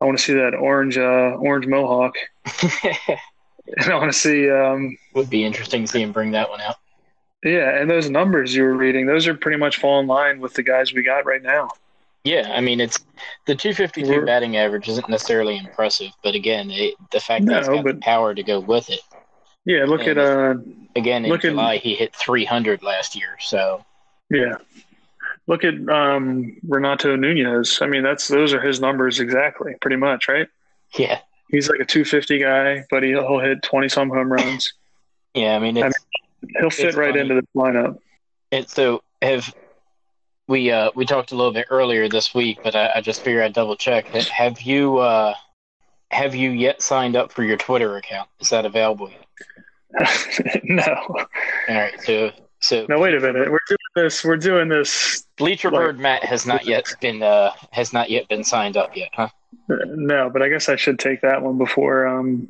I want to see that orange, uh, orange mohawk, and I want to see, um, Would be interesting to see him bring that one out. yeah, and those numbers you were reading, those are pretty much fall in line with the guys we got right now. Yeah, I mean it's the 252 We're- batting average isn't necessarily impressive, but again, it, the fact that it's No, got the power to go with it. Yeah, look And- at, uh, Again, in Look at- July he hit 300 last year, so yeah, look at um, Renato Nunez. I mean, that's those are his numbers exactly, pretty much, right? yeah, He's like a 250 guy, but he'll hit 20 some home runs. yeah. I mean, it's He'll fit right funny. into the lineup. it's so have we uh we talked a little bit earlier this week, but I, I just figured I'd double check. Ha- Have you uh have you yet signed up for your Twitter account? Is that available yet? no, All right, so so no, wait a minute. We're doing this. We're doing this. Bleacher Like- Bird Matt has not yet been uh has not yet been signed up yet, huh? No, but I guess I should take that one before. Um,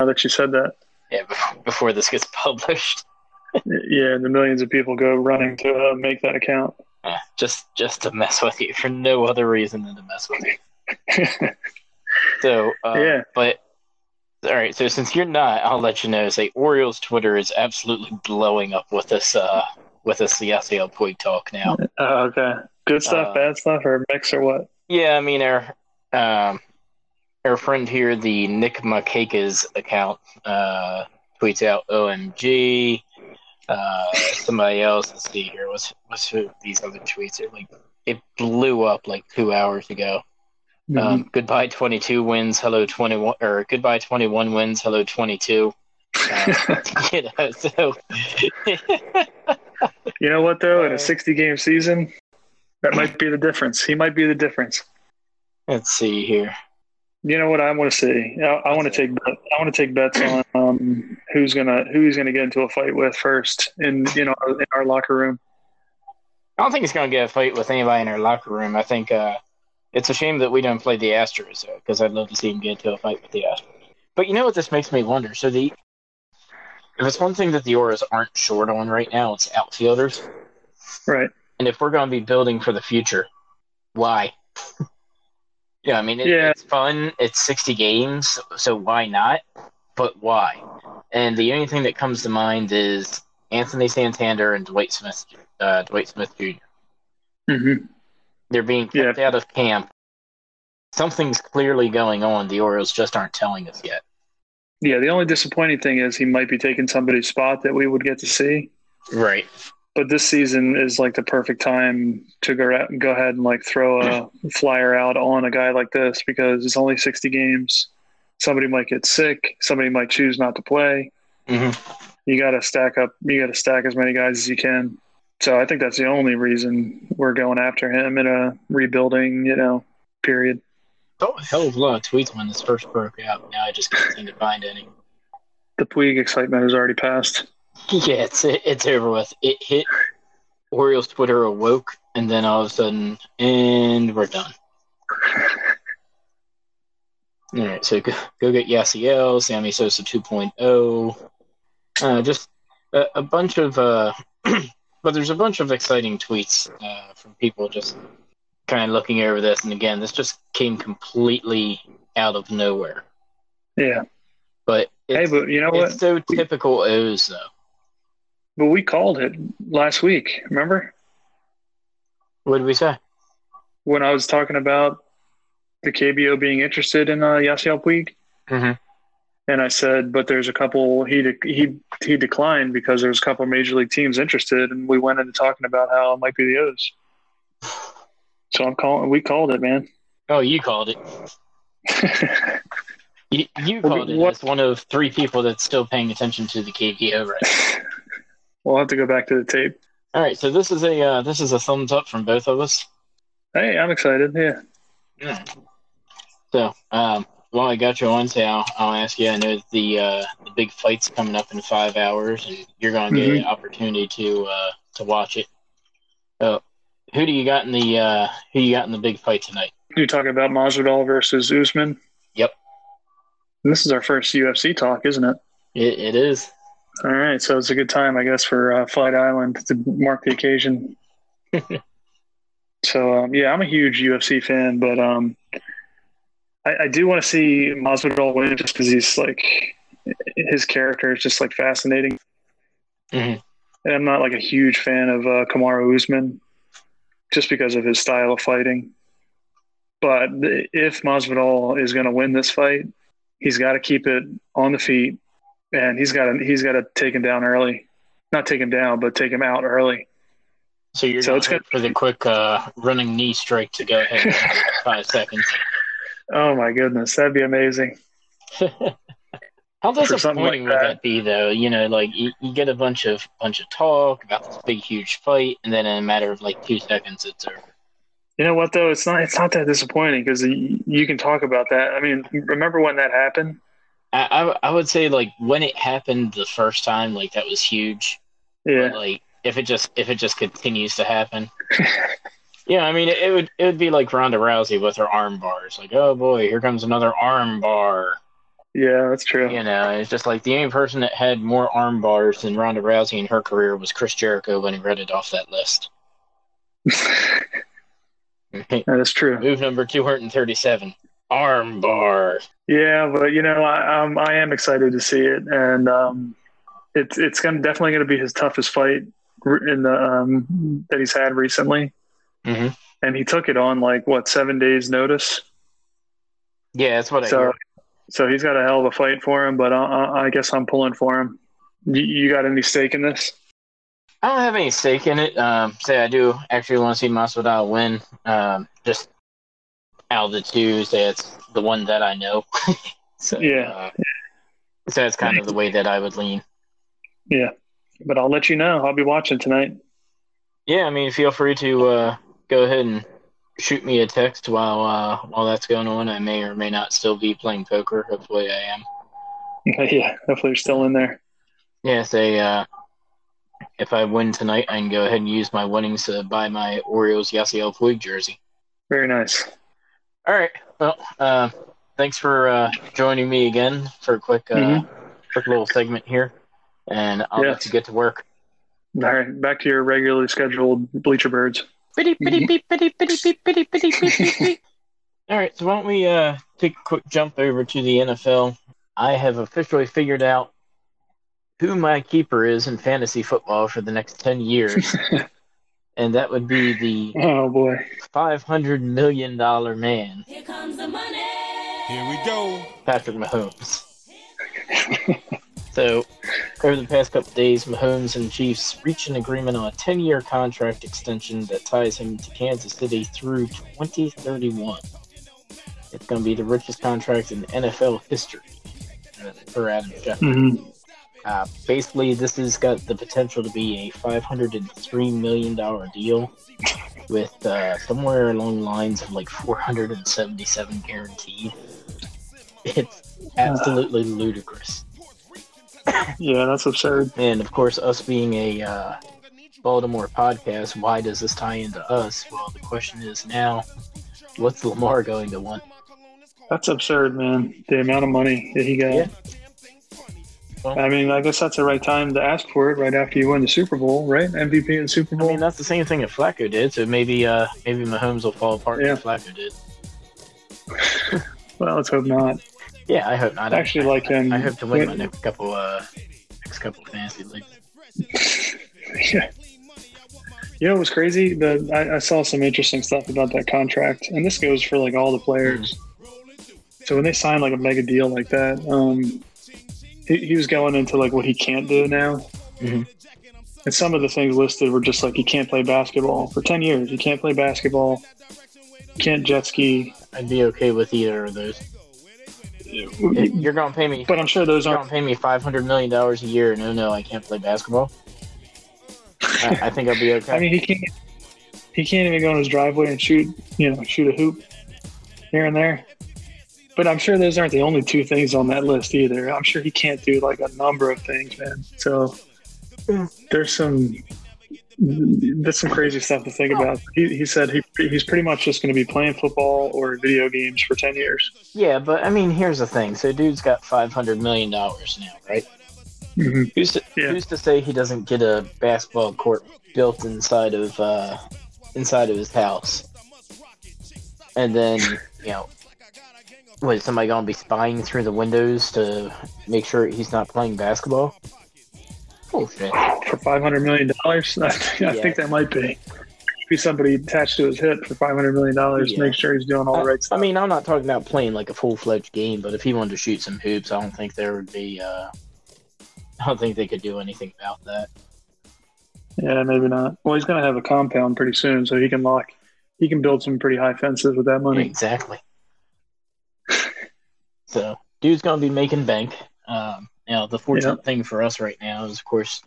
now that you said that, Yeah, bef- before this gets published, Yeah, and the millions of people go running to uh, make that account. Yeah, just just to mess with you for no other reason than to mess with you. So uh, Yeah. but all right. So since you're not, I'll let you know. Say Orioles Twitter is absolutely blowing up with this uh with this Yasiel Puig talk now. Oh, okay. Good stuff, Uh, bad stuff, or mix or what? Yeah, I mean our um our friend here, the Nick Markakis account, uh, tweets out OMG. Uh, somebody else, let's see here. What's what's who, these other tweets? Are like it blew up like two hours ago. Mm-hmm. Um, goodbye 22 wins, hello 21, or goodbye 21 wins, hello 22. Uh, you know, so You know what though? In Uh, a 60 game season, that might be the difference. He might be the difference. let's see here. You know what I want to see? I, I want to take bet- I want to take bets on um, who's gonna who he's gonna get into a fight with first in you know in our locker room. I don't think he's going to get a fight with anybody in our locker room. I think uh, it's a shame that we don't play the Astros, though, because I'd love to see him get into a fight with the Astros. But you know what this makes me wonder? So the if it's one thing that the Orioles aren't short on right now, it's outfielders. Right. And if we're going to be building for the future, why? yeah, I mean, it, Yeah. it's fun. It's 60 games, so why not? But why? And the only thing that comes to mind is Anthony Santander and Dwight Smith, uh, Dwight Smith Jr. hmm They're being Yeah. kept out of camp. Something's clearly going on. The Orioles just aren't telling us yet. Yeah. The only disappointing thing is he might be taking somebody's spot that we would get to see. Right. But this season is like the perfect time to go out, go ahead and like throw a flyer out on a guy like this because it's only 60 games. Somebody might get sick. Somebody might choose not to play. hmm you got to stack up you got to stack as many guys as you can so i think that's the only reason we're going after him in a rebuilding you know period Oh, hell of a lot of tweets when this first broke out. Now I just can't seem to find any. the Puig excitement has already passed Yeah, it's it's over with. It hit Orioles Twitter awoke, and then all of a sudden, and we're done. All right, so go, go get Yasiel, Sammy Sosa 2.0. Uh, just a, a bunch of, uh, but there's a bunch of exciting tweets uh, from people just kind of looking over this. And again, this just came completely out of nowhere. yeah But hey but you know what it's so typical O's, though. but we called it last week remember What did we say? when i was talking about the kbo being interested in uh, yasiel puig Mm-hmm. And i said but there's a couple he de- he he declined because there's a couple major league teams interested and we went into talking about how it might be the o's so i'm calling we called it man Oh, you called it. You, you called it what- as one of three people that's still paying attention to the KBO right now. we'll have to go back to the tape. All right, so this is a uh, this is a thumbs up from both of us. Hey, I'm excited. Yeah. Yeah. So, um, while I got you on, Sal, I'll ask you. I know the uh, the big fight's coming up in five hours, and you're going to get Mhm. an opportunity to uh, to watch it. So, who do you got in the uh, who you got in the big fight tonight? You're talking about Masvidal versus Usman. Yep. This is our first UFC talk, isn't it? It, it is. All right, so it's a good time, I guess, for uh, Fight Island to mark the occasion. so um, yeah, I'm a huge UFC fan, but um, I, I do want to see Masvidal win just because he's like his character is just like fascinating, Mhm. and I'm not like a huge fan of uh, Kamaru Usman just because of his style of fighting. But if Masvidal is going to win this fight, he's got to keep it on the feet, and he's got to he's got to take him down early. Not take him down, but take him out early. So you're So going it's to for the quick uh, running knee strike to go ahead five seconds. Oh my goodness, that'd be amazing. How disappointing like would that. that be, though? You know, like you, you get a bunch of bunch of talk about this big, huge fight, and then in a matter of like two seconds, it's over. You know what though? It's not it's not that disappointing because you can talk about that. I mean, remember when that happened? I, I I would say like when it happened the first time, like that was huge. Yeah, But, like if it just if it just continues to happen, yeah, I mean it, would it would be like Ronda Rousey with her arm bars. Like, oh boy, here comes another arm bar. Yeah, that's true. You know, it's just like the only person that had more arm bars than Ronda Rousey in her career was Chris Jericho when he read it off that list. that is true. Move number 237 arm bar. Yeah, but you know, I, um, I am excited to see it, and um, it's it's gonna, definitely going to be his toughest fight in the um, that he's had recently. Mhm. And he took it on like what seven days notice. Yeah, that's what I So, heard. so he's got a hell of a fight for him. But I, I, I guess I'm pulling for him. You, you got any stake in this? I don't have any stake in it. Um, say I do actually want to see Masvidal win. Um, just out of the two, say it's the one that I know. so, Yeah. uh, so that's kind of the way that I would lean. Yeah, but I'll let you know. I'll be watching tonight. Yeah, I mean, feel free to uh, go ahead and shoot me a text while uh, while that's going on. I may or may not still be playing poker. Hopefully, I am. yeah, hopefully you're still in there. Yeah, say uh, if I win tonight, I can go ahead and use my winnings to buy my Orioles Yasiel Puig jersey. Very nice. All right. Well, uh, thanks for uh, joining me again for a quick uh, Mhm. quick little segment here, and I'll Yeah. let you get to work. All right, back to your regularly scheduled bleacher birds. Bitty, bitty, beep, bitty, bitty, beep, bitty, bitty, beep, beep, beep. All right, so why don't we uh, take a quick jump over to the NFL? I have officially figured out who my keeper is in fantasy football for the next 10 years, and that would be the Oh boy. $500 million man, Here comes the money. Here we go. Patrick Mahomes. so, over the past couple days, Mahomes and Chiefs reached an agreement on a 10 year contract extension that ties him to Kansas City through 2031. It's going to be the richest contract in NFL history uh, for Adam Schefter. hmm Uh, basically, this has got the potential to be a $503 million deal with uh, somewhere along the lines of like 477 guaranteed. It's absolutely ludicrous. Yeah, that's absurd. And of course, us being a uh, Baltimore podcast, why does this tie into us? Well, the question is now, what's Lamar going to want? That's absurd, man. The amount of money that he got. Yeah. Well- I mean, I guess that's the right time to ask for it, right after you win the Super Bowl, right? MVP the Super Bowl. I mean, that's the same thing that Flacco did. So maybe, uh, maybe Mahomes will fall apart Yeah. like Flacco did. well, let's hope not. Yeah, I hope not. I actually like him. I hope to win my next couple, uh, next couple fantasy leagues. yeah. You know what was crazy? The I, I saw some interesting stuff about that contract, and this goes for like all the players. So when they sign like a mega deal like that, um, he, he was going into like what he can't do now, Mhm. and some of the things listed were just like he can't play basketball for ten years. He can't play basketball. Can't jet ski. I'd be okay with either of those. If you're gonna pay me, But I'm sure those you're aren't. gonna pay me five hundred million dollars a year. No, no, I can't play basketball. I, I think I'll be okay. I mean, he can't. He can't even go in his driveway and shoot. You know, shoot a hoop here and there. But I'm sure those aren't the only two things on that list either. I'm sure he can't do like a number of things, man. So there's some that's some crazy stuff to think about. He, he said he, he's pretty much just going to be playing football or video games for ten years. yeah, but I mean, here's the thing. So, dude's got five hundred million dollars now, right? Mhm. Who's to, Yeah. who's to say he doesn't get a basketball court built inside of uh, inside of his house, and then you know, what is somebody gonna be spying through the windows to make sure he's not playing basketball? Bullshit. For five hundred million dollars, I, think- I Yeah. think that might be be somebody attached to his hip for five hundred million dollars. Yeah. Make sure he's doing all the right stuff. I mean, I'm not talking about playing like a full fledged game, but if he wanted to shoot some hoops, I don't think there would be. Uh, I don't think they could do anything about that. Yeah, maybe not. Well, he's going to have a compound pretty soon, so he can lock. He can build some pretty high fences with that money. Exactly. so, dude's gonna be making bank. Um, now, the fortunate thing for us right now is, of course,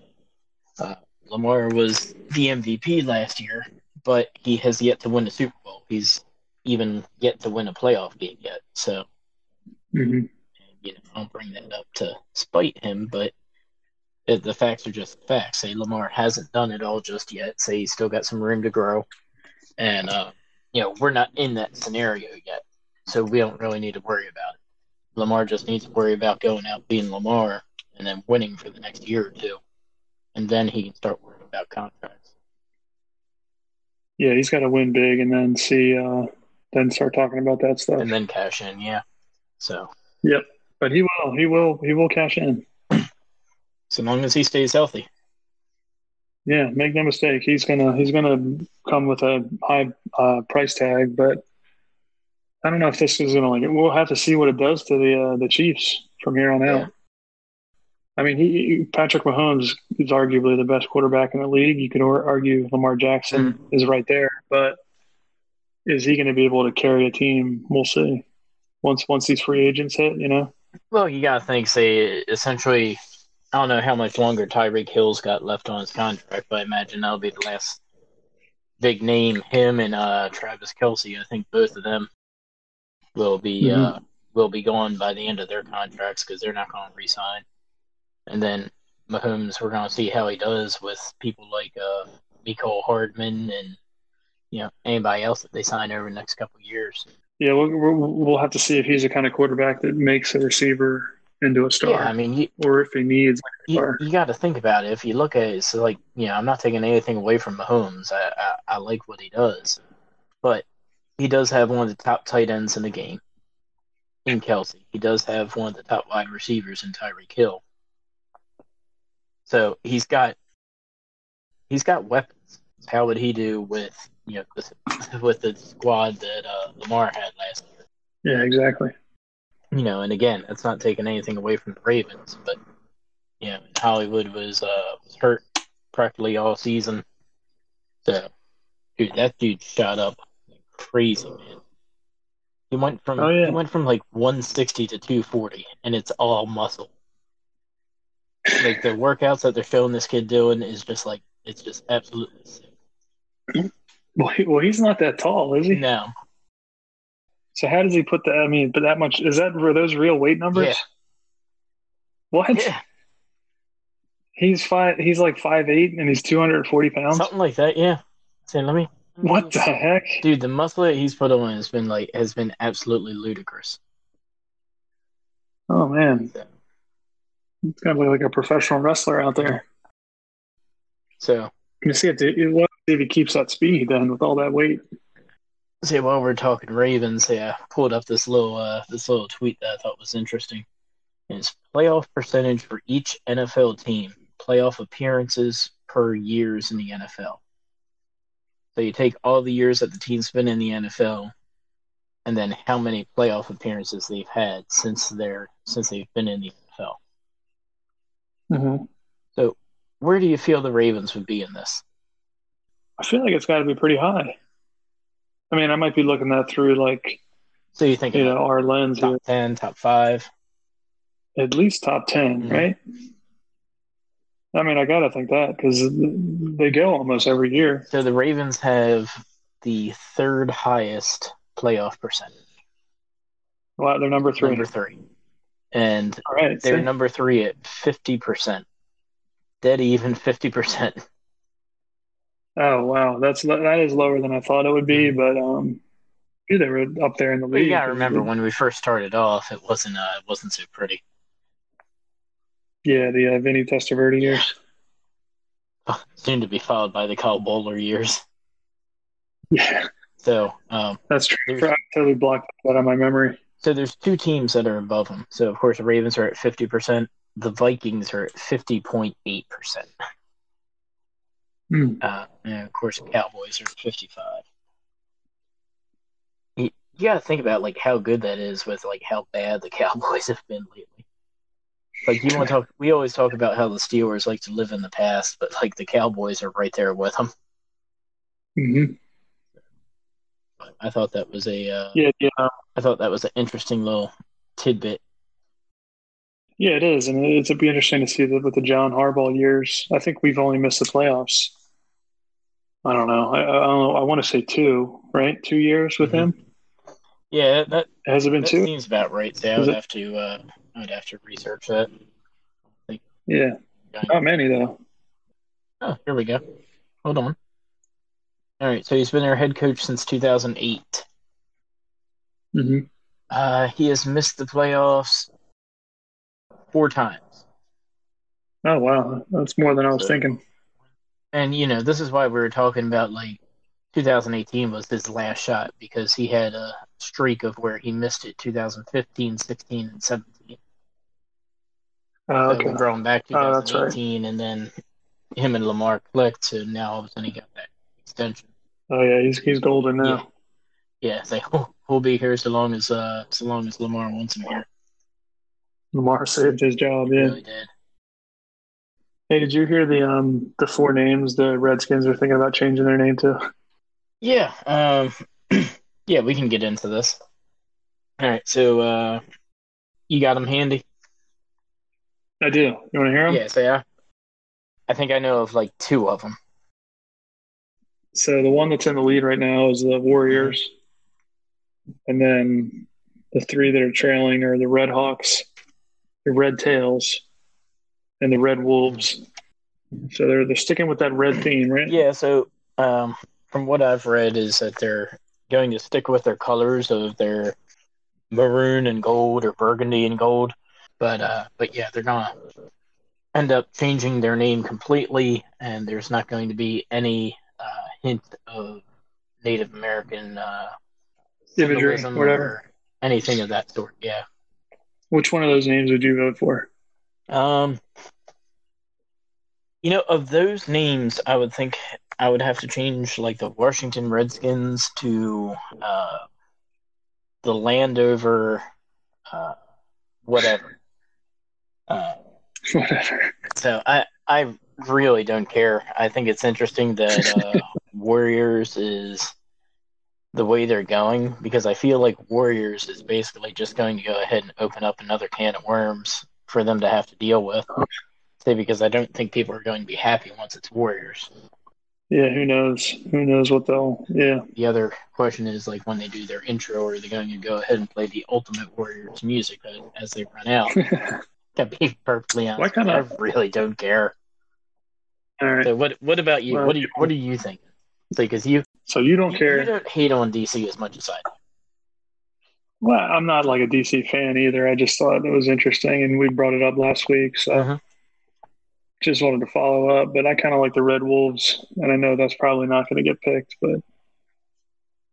uh, Lamar was the MVP last year, but he has yet to win a Super Bowl. He's even yet to win a playoff game yet. So, hmm you know, I don't bring that up to spite him, but it, the facts are just facts. Say Lamar hasn't done it all just yet. Say he's still got some room to grow, and uh, you know we're not in that scenario yet, so we don't really need to worry about it. Lamar just needs to worry about going out being Lamar and then winning for the next year or two, and then he can start worrying about contracts. Yeah, he's got to win big and then see, uh, then start talking about that stuff. And then cash in, yeah. So Yep, but he will, he will, he will cash in. so long as he stays healthy. Yeah, make no mistake, he's gonna he's gonna come with a high uh, price tag, but I don't know if this is gonna like. It. We'll have to see what it does to the uh, the Chiefs from here on out. Yeah. I mean, he Patrick Mahomes is arguably the best quarterback in the league. You could argue Lamar Jackson is right there, but is he going to be able to carry a team? We'll see. Once once these free agents hit, you know. Well, you gotta think, say, essentially, I don't know how much longer Tyreek Hill's got left on his contract, but I imagine that'll be the last big name. Him and uh, Travis Kelce, I think both of them will be uh, will be gone by the end of their contracts because they're not going to resign. And then Mahomes, we're going to see how he does with people like uh, Mecole Hardman and you know anybody else that they sign over the next couple of years. Yeah, we'll, we'll we'll have to see if he's the kind of quarterback that makes a receiver into a star, Yeah, I mean, you, or if he needs like a you, you got to think about it. If you look at it, it's like you know, I'm not taking anything away from Mahomes. I, I I like what he does, but he does have one of the top tight ends in the game, in Kelce. He does have one of the top wide receivers in Tyreek Hill. So he's got he's got weapons. How would he do with you know the, with the squad that uh, Lamar had last year? Yeah, exactly. you know, and again, that's not taking anything away from the Ravens, but you know, Hollywood was uh was hurt practically all season. So, dude, that dude shot up crazy, man. He went from Oh, yeah. he went from like 160 to 240, and it's all muscle. Like the workouts that they're showing this kid doing is just like it's just absolutely sick. Well, he, well, he's not that tall, is he? No, So how does he put that? I mean, but that much is that were those real weight numbers? Yeah. What? yeah, He's five. He's like five eight, and he's two hundred forty pounds. something like that. Yeah. Say, let me. What the heck? Dude, the muscle that he's put on has been like has been absolutely ludicrous. Oh man, it's kind of like a professional wrestler out there. So, You see, if he, what if he keeps that speed then with all that weight? See, while we're talking Ravens, yeah, I pulled up this little uh this little tweet that I thought was interesting. It's playoff percentage for each NFL team, playoff appearances per years in the NFL. So you take all the years that the team's been in the NFL, and then how many playoff appearances they've had since they're since they've been in the NFL. Mm-hmm. So where do you feel the Ravens would be in this? I feel like it's got to be pretty high. I mean, I might be looking that through like So you think you know our lens here. top ten, top five? at least top 10, Mhm. right? I mean, I got to think that because they go almost every year. So the Ravens have the third highest playoff percentage, Wow, they're number three. number three, and right. they're see? number three at fifty percent, dead even fifty percent. oh, wow. That's That is lower than I thought it would be, but um, they were up there in the league. You gotta remember when we first started off, it wasn't uh, it wasn't so pretty. Yeah, the uh, Vinny Testaverde years. Soon to be followed by the Kyle Boller years. Yeah, So, um, that's true. I totally blocked that out of my memory. so there's two teams that are above them. So of course the Ravens are at fifty percent. The Vikings are at fifty point eight percent. Hmm. Uh, and of course, the Cowboys are at 55. You, you got to think about like how good that is with like how bad the Cowboys have been lately. Like you want to talk, we always talk about how the Steelers like to live in the past, but like the Cowboys are right there with them. hmm I thought that was a, uh, Yeah, yeah, I thought that was an interesting little tidbit. yeah. It is, and it's it'd be interesting to see that with the John Harbaugh years. I think we've only missed the playoffs. I don't know. I, I don't know. I want to say two, right? Two years with Mhm. him. Yeah, that Has it been that two? seems about right. I would have to, uh, I would have to research that. Yeah, not many though. Oh, here we go. Hold on. All right, so he's been our head coach since 2008. hmm Uh, he has missed the playoffs four times. Oh wow, that's more than I was So- thinking. And you know, this is why we were talking about like 2018 was his last shot because he had a streak of where he missed it 2015, 16, and 17. Oh, So okay. we're back to Oh, that's right. and then him and Lamar clicked, so now all of a sudden he got that extension. Oh yeah, he's he's golden now. Yeah, so he'll, he'll be here so long as uh so long as Lamar wants him here. Lamar saved his job. Yeah. Really did. Hey, did you hear the um the four names the Redskins are thinking about changing their name to? Yeah, um, yeah, we can get into this. All right, so uh, you got them handy. I do. You want to hear them? Yeah, so yeah, I think I know of like two of them. So the one that's in the lead right now is the Warriors, and then the three that are trailing are the Red Hawks, the Red Tails, and the Red Wolves. So they're they're sticking with that red theme, right? Yeah, so um, from what I've read is that they're going to stick with their colors of their maroon and gold or burgundy and gold, but uh, but yeah, they're gonna end up changing their name completely, and there's not going to be any uh, hint of Native American uh, Imagery, whatever. or anything of that sort. Yeah. Which one of those names would you vote for? Um, you know, of those names, I would think I would have to change like the Washington Redskins to uh, the Landover, uh, whatever. Uh, Whatever. so I I really don't care. I think it's interesting that uh, Warriors is the way they're going because I feel like Warriors is basically just going to go ahead and open up another can of worms for them to have to deal with. Say because I don't think people are going to be happy once it's Warriors. Yeah, who knows? Who knows what they'll? Yeah, The other question is like when they do their intro, are they going to go ahead and play the Ultimate Warriors music as they run out? to be perfectly honest, Why kinda- I really don't care. all right. So what what about you? Well, what do you what do you think? Because you So you don't you care? don't hate on DC as much as I do. Well, I'm not like a DC fan either. I just thought it was interesting, and we brought it up last week, so Mhm. just wanted to follow up. But I kind of like the Red Wolves, and I know that's probably not going to get picked, but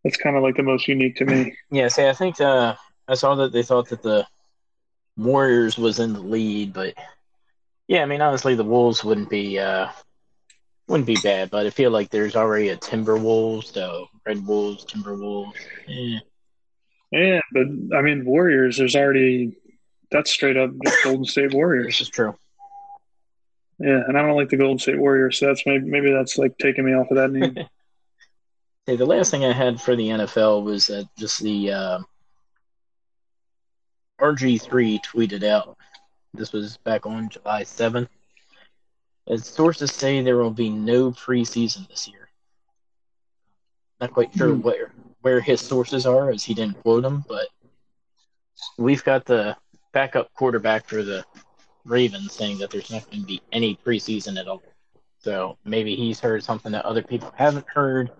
that's kind of like the most unique to me. Yeah, see, I think uh, I saw that they thought that the Warriors was in the lead, but yeah, I mean, honestly, the Wolves wouldn't be uh, wouldn't be bad, but I feel like there's already a Timberwolves, so Red Wolves, Timberwolves. Eh. Yeah, but I mean, Warriors. There's already that's straight up the Golden State Warriors. This is true. Yeah, and I don't like the Golden State Warriors, so that's maybe maybe that's like taking me off of that name. Hey, the last thing I had for the NFL was that just the uh, RG3 tweeted out. This was back on July 7th. As sources say, there will be no preseason this year. Not quite sure Hmm. where where his sources are, as he didn't quote them, but we've got the backup quarterback for the Ravens saying that there's not going to be any preseason at all. So maybe he's heard something that other people haven't heard.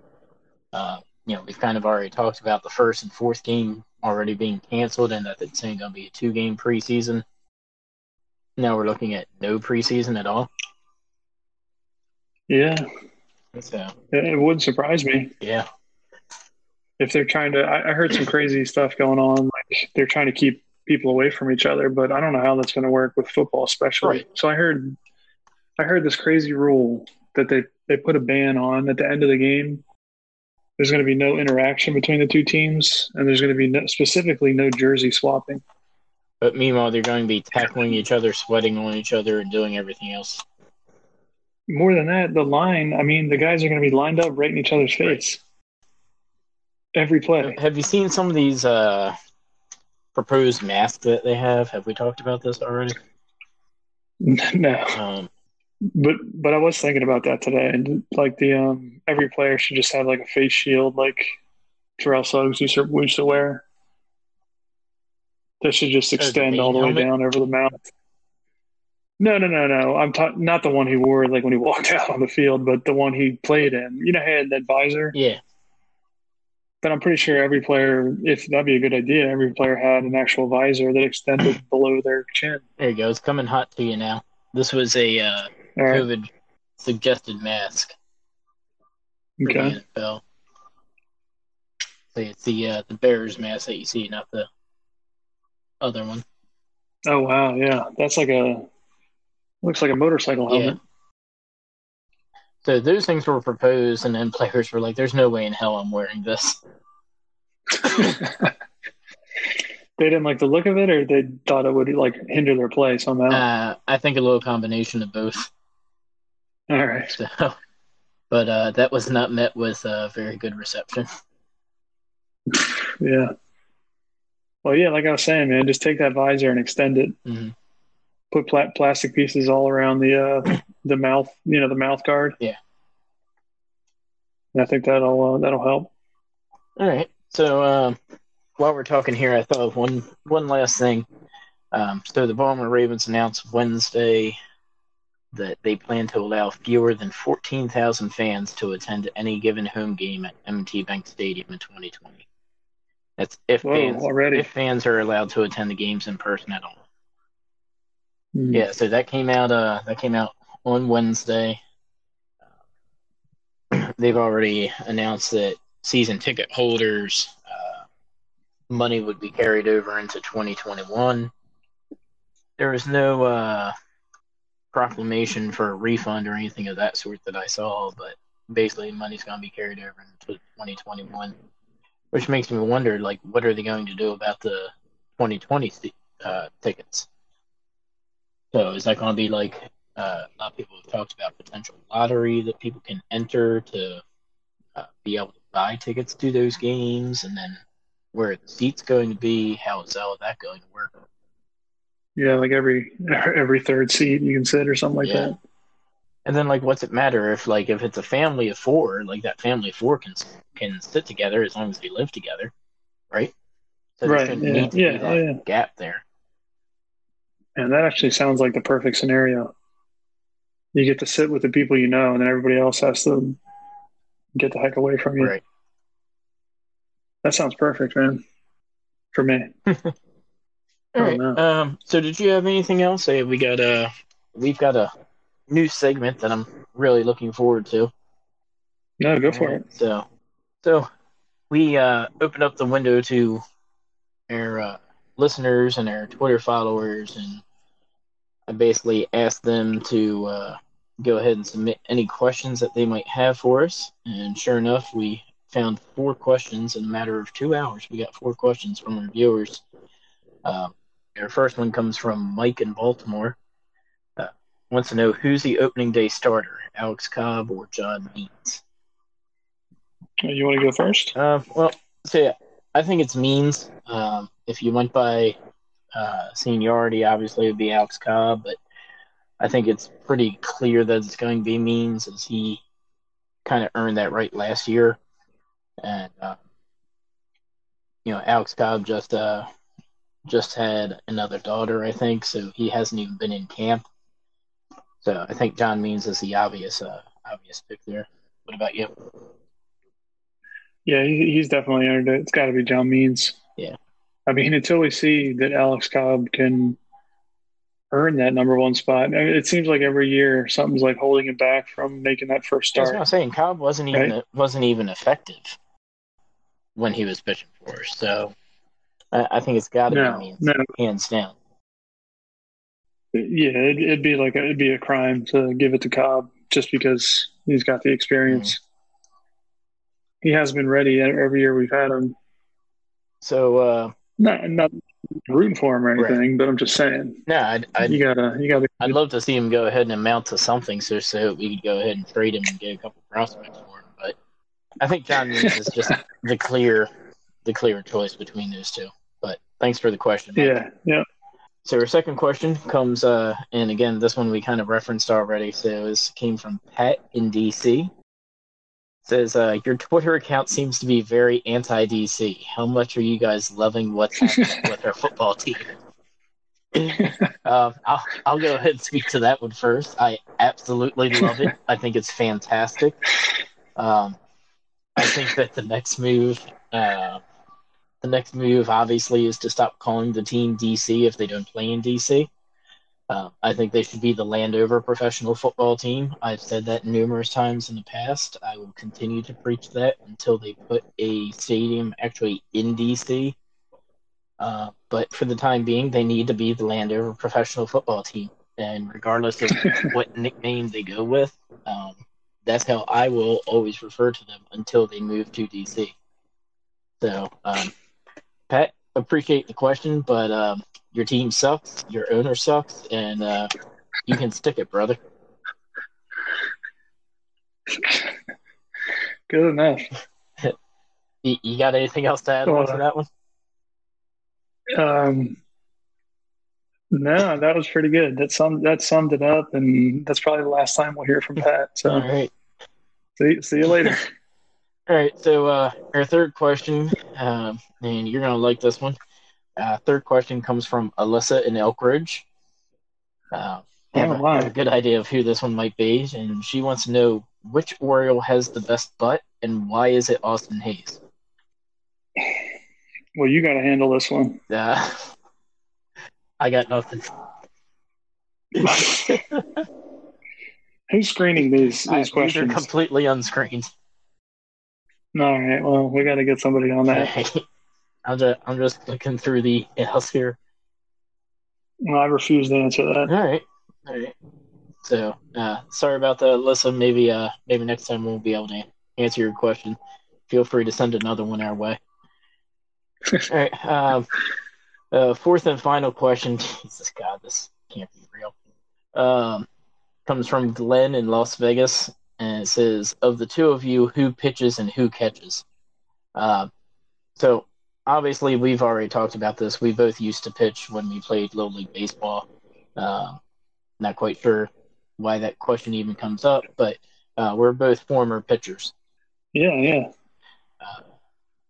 Uh, you know, we've kind of already talked about the first and fourth game already being canceled and that it's going to be a two game preseason. Now we're looking at no preseason at all. yeah, So, it, it wouldn't surprise me yeah. if they're trying to. I, I heard some crazy stuff going on, like they're trying to keep people away from each other, but I don't know how that's going to work with football, especially. Right. So I heard, I heard this crazy rule that they they put a ban on at the end of the game. There's going to be no interaction between the two teams, and there's going to be no, specifically no jersey swapping. But meanwhile, they're going to be tackling each other, sweating on each other, and doing everything else. More than that, the line. I mean, the guys are going to be lined up right in each other's face every play. Have you seen some of these uh, proposed masks that they have? Have we talked about this already? no, Um, but but I was thinking about that today, and like the um, every player should just have like a face shield, like Terrell Suggs used to, used to wear. That should just extend all the way down over the mouth. No, no, no, no. I'm ta- not the one he wore like when he walked out on the field, but the one he played in. You know, he had that visor. yeah. But I'm pretty sure every player, if that'd be a good idea, every player had an actual visor that extended below their chin. There you go. It's coming hot to you now. This was a uh, right. COVID suggested mask Okay. the NFL. So it's the uh, the Bears mask that you see, not the other one. Oh wow, yeah, that's like a looks like a motorcycle helmet. Yeah. So those things were proposed, and then players were like, "There's no way in hell I'm wearing this." they didn't like the look of it, or they thought it would like hinder their play somehow. Uh, I think a little combination of both. All right. So, but uh, that was not met with a very good reception. Yeah. Well, yeah, like I was saying, man, just take that visor and extend it. Mhm. Put pla- plastic pieces all around the uh, the mouth, you know, the mouth guard. Yeah. And I think that'll uh, that'll help. All right. So um, while we're talking here, I thought of one one last thing. Um, so the Baltimore Ravens announced Wednesday that they plan to allow fewer than 14,000 fans to attend any given home game at M&T Bank Stadium in 2020. That's if Whoa, fans already. if fans are allowed to attend the games in person at all. Mm. Yeah, so that came out. Uh, that came out on Wednesday. They've already announced that season ticket holders uh, money would be carried over into 2021. There was no uh, proclamation for a refund or anything of that sort that I saw, but basically money's going to be carried over into 2021, which makes me wonder, like, what are they going to do about the 2020 uh, tickets? So is that going to be like uh, a lot of people have talked about potential lottery that people can enter to uh, be able to buy tickets to those games, and then where the seats going to be? How is all that going to work? Yeah, like every every third seat you can sit or something like Yeah. that. And then like, what's it matter if like if it's a family of four, like that family of four can can sit together as long as they live together, right? So Right, yeah, need to yeah, be that oh, yeah. gap there. And that actually sounds like the perfect scenario. You get to sit with the people you know, and then everybody else has to get the heck away from you. Right. That sounds perfect, man. For me. All right. Um. So, did you have anything else? Hey, we got a we've got a new segment that I'm really looking forward to. No, go for it. So, so we uh, opened up the window to our uh, listeners and our Twitter followers, and I basically asked them to uh, go ahead and submit any questions that they might have for us. And sure enough, we found four questions in a matter of two hours. We got four questions from our viewers. Um, our first one comes from Mike in Baltimore. Uh, wants to know who's the opening day starter, Alex Cobb or John Means? You want to go first? Uh, well, so yeah, I think it's means. Um, if you went by uh, seniority, obviously it would be Alex Cobb, but I think it's pretty clear that it's going to be means as he kind of earned that right last year. And, uh, you know, Alex Cobb just uh, just had another daughter, I think, so he hasn't even been in camp. So I think John Means is the obvious uh, obvious pick there. What about you? Yeah, he, he's definitely earned it. It's got to be John Means. Yeah. I mean, until we see that Alex Cobb can earn that number one spot, I mean, it seems like every year something's like holding him back from making that first That's start. what I'm saying. Cobb wasn't even Right. wasn't even effective when he was pitching for us. So I, I think it's got to No, be means, no. hands down. Yeah, it'd, it'd be like a, it'd be a crime to give it to Cobb just because he's got the experience. He has been ready every year we've had him. So uh, Not not rooting for him or Right. anything, but I'm just saying no, I'd, I'd you gotta you gotta. I'd love to see him go ahead and amount to something, so so we could go ahead and trade him and get a couple prospects for him. But I think John Means is just the clear the clear choice between those two. Thanks for the question. Mike. yeah, yeah. So our second question comes, uh, and again, this one we kind of referenced already. So this came from Pat in DC. Says uh, your Twitter account seems to be very anti-DC. How much are you guys loving what's happening with our football team? um, I'll I'll go ahead and speak to that one first. I absolutely love it. I think it's fantastic. Um, I think that the next move, uh, the next move, obviously, is to stop calling the team DC if they don't play in DC. Uh, I think they should be the Landover professional football team. I've said that numerous times in the past. I will continue to preach that until they put a stadium actually in DC. Uh, but for the time being, they need to be the Landover professional football team. And regardless of what nickname they go with, um, that's how I will always refer to them until they move to DC. So, um, Pat, appreciate the question, but um, your team sucks, your owner sucks, and uh, you can stick it, brother. Good enough. You, you got anything else to add on to that one? Um, no, that was pretty good. That summed that summed it up, and that's probably the last time we'll hear from Pat. So, All right. see, see you later. All right, so uh, our third question, um, and you're gonna like this one. Uh, third question comes from Alyssa in Elkridge. Uh, I have, Oh, a- have a good idea of who this one might be, and she wants to know which Oriole has the best butt, and why is it Austin Hays? Well, you got to handle this one. Uh, I got nothing. Who's screening these I- these these are questions? completely unscreened. All right. Well, we got to get somebody on that. I'm just I'm just looking through the else here. Well, I refuse to answer that. All right, all right. So uh, sorry about that, Alyssa. Maybe uh maybe next time we'll be able to answer your question. Feel free to send another one our way. all right. Um, uh, fourth and final question. Jesus God, this can't be real. Um, comes from Glenn in Las Vegas, and it says, "Of the two of you, who pitches and who catches?" Uh, so obviously, we've already talked about this. We both used to pitch when we played Little League Baseball. Uh, not quite sure why that question even comes up, but uh, we're both former pitchers. Yeah, yeah. Uh,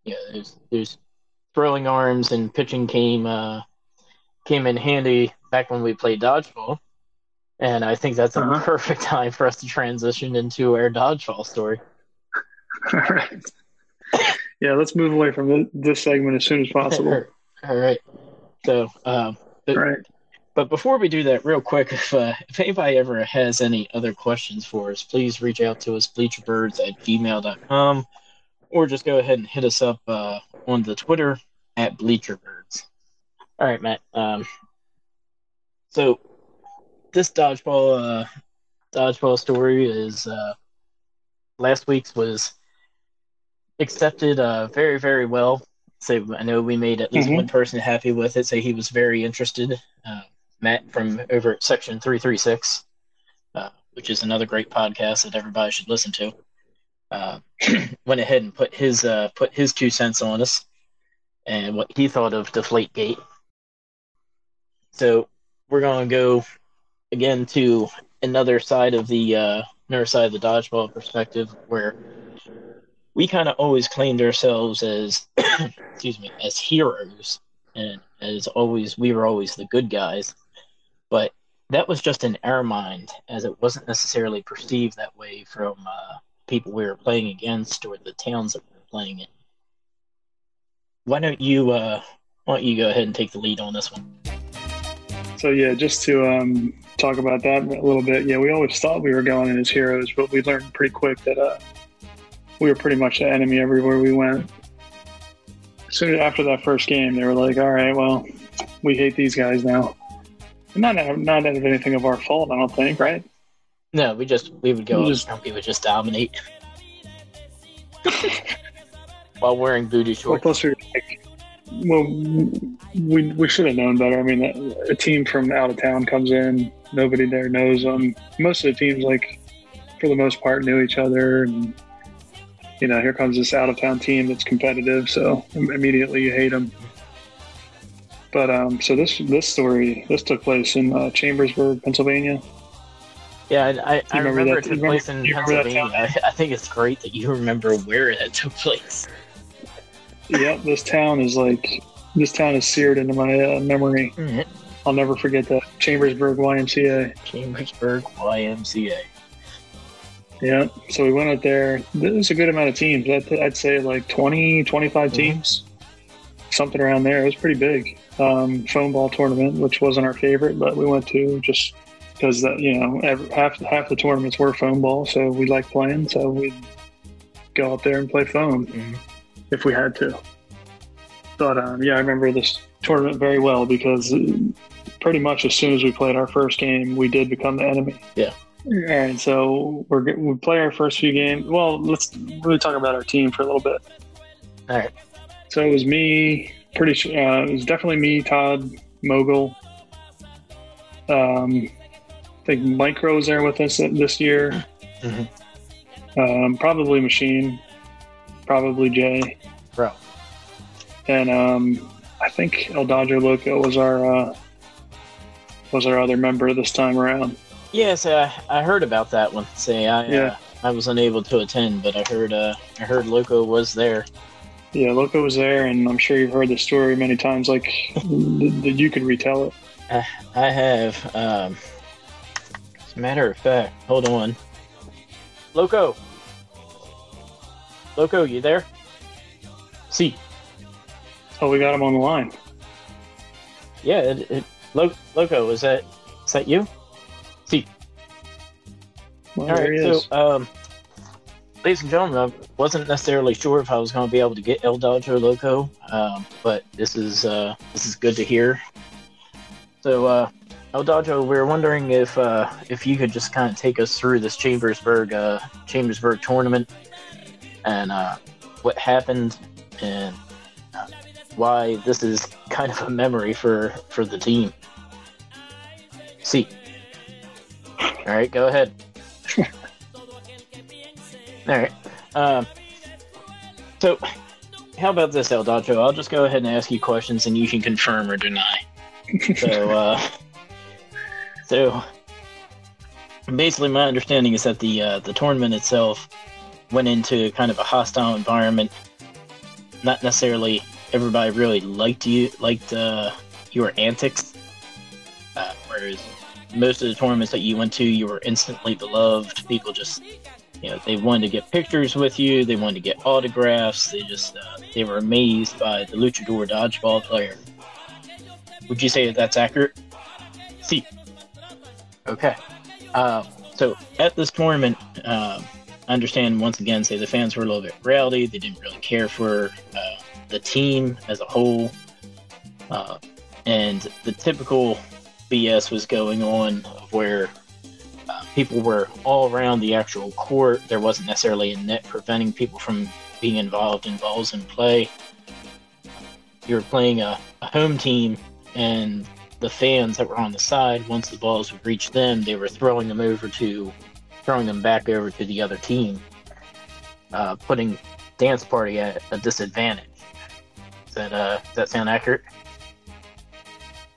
yeah, there's there's throwing arms and pitching came uh, came in handy back when we played dodgeball, and I think that's a Uh-huh. perfect time for us to transition into our dodgeball story. All right. Yeah, let's move away from this segment as soon as possible. All right. So, um, All right. But before we do that, real quick, if uh, if anybody ever has any other questions for us, please reach out to us, bleacherbirds at gmail.com, or just go ahead and hit us up uh, on the Twitter at bleacherbirds. All right, Matt. Um, so this dodgeball uh, dodgeball story is uh, last week's was accepted uh, very very well. So I know we made at least Mhm. one person happy with it. Say he was very interested. Uh, Matt from over at Section Three Three Six, uh, which is another great podcast that everybody should listen to. Uh, went ahead and put his uh, put his two cents on us and what he thought of Deflate Gate. So we're gonna go again to another side of the uh, another side of the dodgeball perspective where we kind of always claimed ourselves as excuse me as heroes and as always we were always the good guys. But that was just in our mind as it wasn't necessarily perceived that way from uh, people we were playing against or the towns that we were playing in. Why don't you uh, why don't you go ahead and take the lead on this one? So yeah, just to um, talk about that a little bit. Yeah, we always thought we were going in as heroes, but we learned pretty quick that uh, we were pretty much the enemy everywhere we went. Soon after that first game, they were like, "All right, well, we hate these guys now." Not out of, not out of anything of our fault, I don't think, right? no we just we would go We just- and we would just dominate while wearing booty Well, shorts plus we were like, well, we we should have known better. I mean, a, a team from out of town comes in, nobody there knows them. Most of the teams, like for the most part, knew each other, and you know, here comes this out of town team that's competitive, so immediately you hate them. But um, so this this story this took place in uh, Chambersburg, Pennsylvania. Yeah, I, I, remember remember that- it took remember- place in you remember that Pennsylvania. I, I think it's great that you remember where it took place. Yep, this town is like this town is seared into my uh, memory. I'll never forget that Chambersburg YMCA. Chambersburg YMCA. Yeah. So we went out there. There's a good amount of teams. I'd, I'd say like 20, 25 teams, something around there. It was pretty big. Um, phone ball tournament, which wasn't our favorite, but we went to just because that you know every, half half the tournaments were phone ball, so we like playing. So we'd go out there and play phone Mhm. if we had to. But um, yeah, I remember this tournament very well because pretty much as soon as we played our first game, we did become the enemy. Yeah. And so we're we play our first few games. Well, let's really talk about our team for a little bit. All right. So it was me. Pretty sure uh, it was definitely me, Todd, Mogul. Um, I think Micro was there with us this year. Mhm. Um, probably Machine, probably Jay, Bro. and um, I think El Dodger Loco was our uh, was our other member this time around. Yes, I, I heard about that one. Say I uh, I was unable to attend, but I heard uh, I heard Loco was there. Yeah, Loco was there, and I'm sure you've heard the story many times. Like that you could retell it. I have. Um, as a matter of fact, hold on. Loco. Loco, you there? See, Oh, we got him on the line. yeah, it, it, Lo- Loco, is that is that you? See, Well, all right. So, um, ladies and gentlemen, I wasn't necessarily sure if I was going to be able to get El Dodger Loco, um, but this is uh, this is good to hear. So, uh, El we were wondering if uh, if you could just kind of take us through this Chambersburg uh, Chambersburg tournament and uh, what happened and why this is kind of a memory for for the team. See. All right, go ahead. All right. Um, so, how about this, El Dacho? I'll just go ahead and ask you questions, and you can confirm or deny. So, uh, so basically, my understanding is that the uh, the tournament itself went into kind of a hostile environment. Not necessarily everybody really liked you, liked uh, your antics. Uh, whereas most of the tournaments that you went to, you were instantly beloved. People just you know they wanted to get pictures with you they wanted to get autographs they just uh, they were amazed by the luchador dodgeball player would you say that that's accurate see okay uh, so at this tournament um, i understand once again say the fans were a little bit rowdy they didn't really care for uh, the team as a whole uh, and the typical bs was going on where uh, people were all around the actual court. There wasn't necessarily a net preventing people from being involved in balls in play. You were playing a, a home team, and the fans that were on the side, once the balls would reach them, they were throwing them over to, throwing them back over to the other team, uh, putting dance party at a disadvantage. That uh, that sound accurate?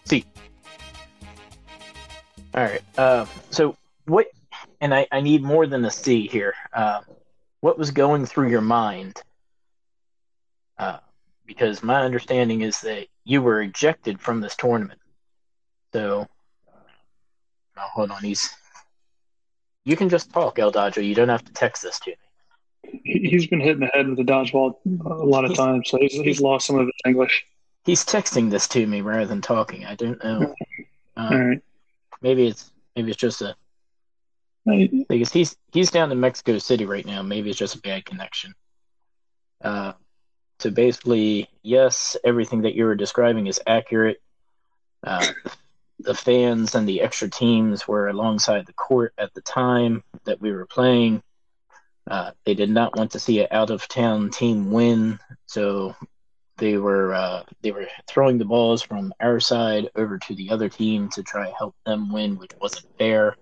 See. All right. Uh, so what and I, I need more than a C here. Uh, what was going through your mind? Uh, because my understanding is that you were ejected from this tournament. So, hold on, he's. You can just talk, El Dodger. You don't have to text this to. He- He's been hitting the head with the dodgeball a lot of times, so he's, he's lost some of his English. He's texting this to me rather than talking. I don't know. All Um, right. maybe it's maybe it's just a because he's he's down in Mexico City right now. Maybe it's just a bad connection. Uh, so basically, yes, everything that you were describing is accurate. Uh, the fans and the extra teams were alongside the court at the time that we were playing. Uh, they did not want to see an out of town team win, so they were uh, they were throwing the balls from our side over to the other team to try to help them win, which wasn't fair.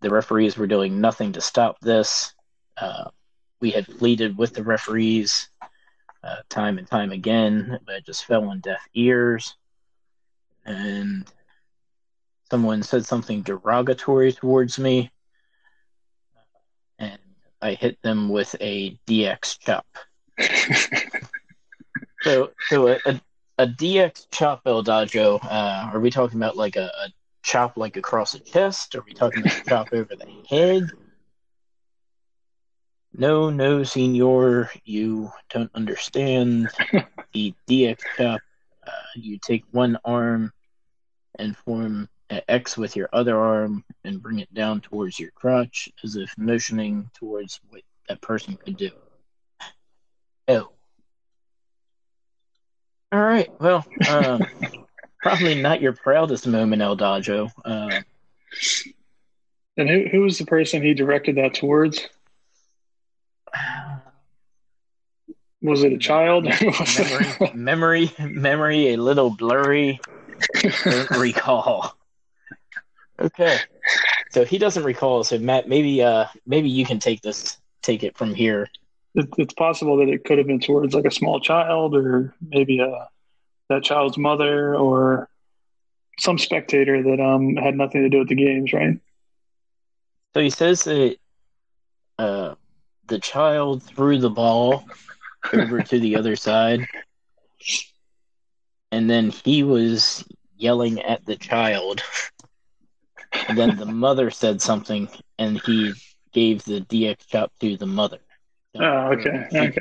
The referees were doing nothing to stop this. Uh, we had pleaded with the referees uh, time and time again, but it just fell on deaf ears. And someone said something derogatory towards me, I hit them with a DX chop. So, so a, a, a DX chop, El Dajo, uh, are we talking about like a, a chop like across the chest? Are we talking about a chop over the head? No, no, senor, you don't understand the DX chop, Uh, you take one arm and form an X with your other arm and bring it down towards your crotch as if motioning towards what that person could do. Oh. All right. Well, um, probably not your proudest moment, El Dajo. Uh, And who who was the person he directed that towards? Was it a child? memory, memory, memory, a little blurry. Don't recall. Okay, so he doesn't recall. So Matt, maybe, uh, maybe you can take this, take it from here. it, it's possible that it could have been towards like a small child or maybe a that child's mother or some spectator that um had nothing to do with the games, right? So he says that uh, the child threw the ball over to the other side, and then he was yelling at the child. And then the mother said something, and he gave the DX chop to the mother. Oh, okay, okay.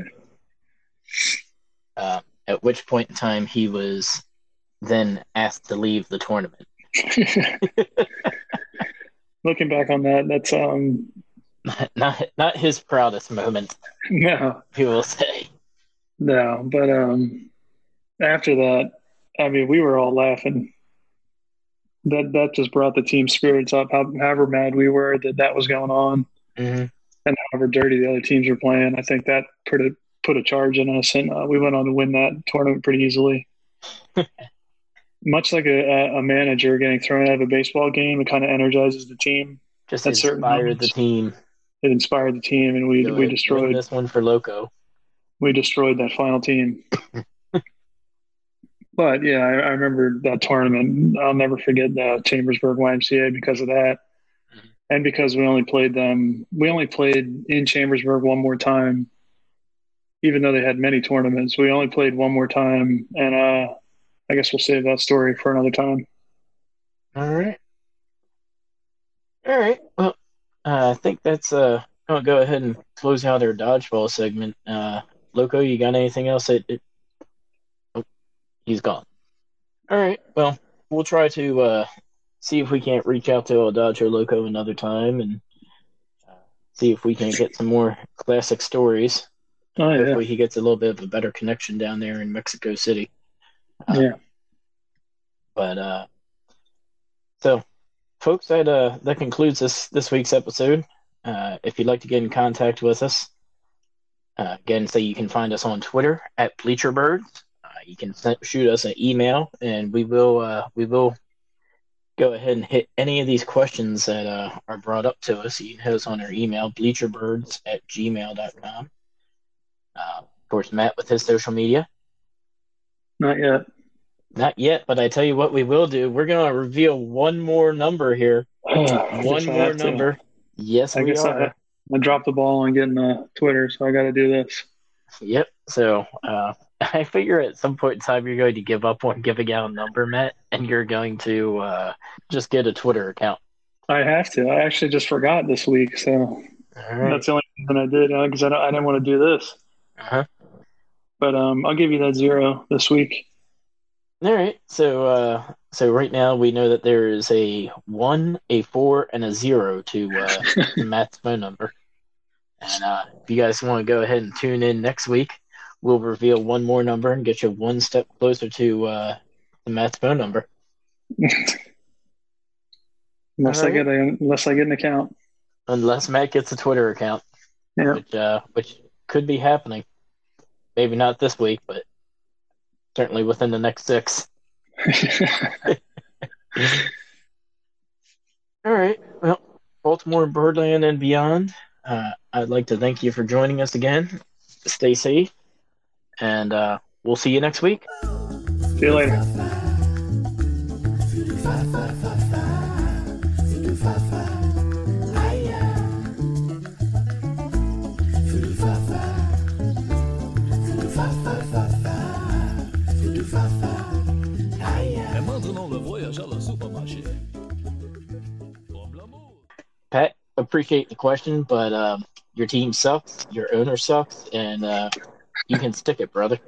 Uh, at which point in time he was then asked to leave the tournament. Looking back on that, that's um Not not his proudest moment, no, we will say. no, but um after that, I mean, we were all laughing. That that just brought the team spirits up. How, however mad we were that that was going on, hmm and however dirty the other teams were playing, I think that put a put a charge in us, and uh, we went on to win that tournament pretty easily. Much like a, a- manager getting thrown out of a baseball game, it kind of energizes the team. Just At certain inspired the team. It inspired the team, and we we win destroyed this one for Loco. we destroyed that final team. but yeah, I, I remember that tournament. I'll never forget the Chambersburg YMCA because of that, Mhm. and because we only played them. We only played in Chambersburg one more time, even though they had many tournaments. We only played one more time, and uh, I guess we'll save that story for another time. All right. All right. Well, uh, I think that's uh. I'll go ahead and close out our dodgeball segment. Uh, Loco, you got anything else? That oh, he's gone. All right. Well, we'll try to uh, see if we can't reach out to El Dodger Loco another time and uh, see if we can get some more classic stories. Oh yeah, Hopefully, he gets a little bit of a better connection down there in Mexico City. Uh, yeah. But uh, so, folks, that uh, that concludes this this week's episode. Uh, if you'd like to get in contact with us, uh, again, say you can find us on Twitter at BleacherBirds. Uh, you can shoot us an email, and we will uh, we will go ahead and hit any of these questions that uh, are brought up to us. You can hit us on our email, bleacherbirds at gmail.com. Uh, of course, Matt with his social media. Not yet. Not yet, but I tell you what we will do. We're going to reveal one more number here. I guess One more have to. number. Yes, I we guess I, are. I dropped the ball on getting uh, Twitter, so I got to do this. Yep. So uh, I figure at some point in time you're going to give up on giving out a number, Matt, and you're going to uh, just get a Twitter account. I have to. I actually just forgot this week, so right. that's the only thing I did because I, I didn't want to do this. Uh-huh. But um, I'll give you that zero this week. All right. So uh, so right now we know that there is a one, a four, and a zero to uh, Matt's phone number. And uh, if you guys want to go ahead and tune in next week, we'll reveal one more number and get you one step closer to uh, to Matt's phone number. Unless I get a, unless I get an account. Unless Matt gets a Twitter account, Yeah. which uh, which could be happening. Maybe not this week, but certainly within the next six. All right. Well, Baltimore, Birdland, and beyond. Uh, I'd like to thank you for joining us again. Stay safe, and uh, we'll see you next week. See you later. Et maintenant le voyage à la supermarché. Comme l'amour. Pat, appreciate the question, but um, your team sucks, your owner sucks, and uh, you can stick it, brother.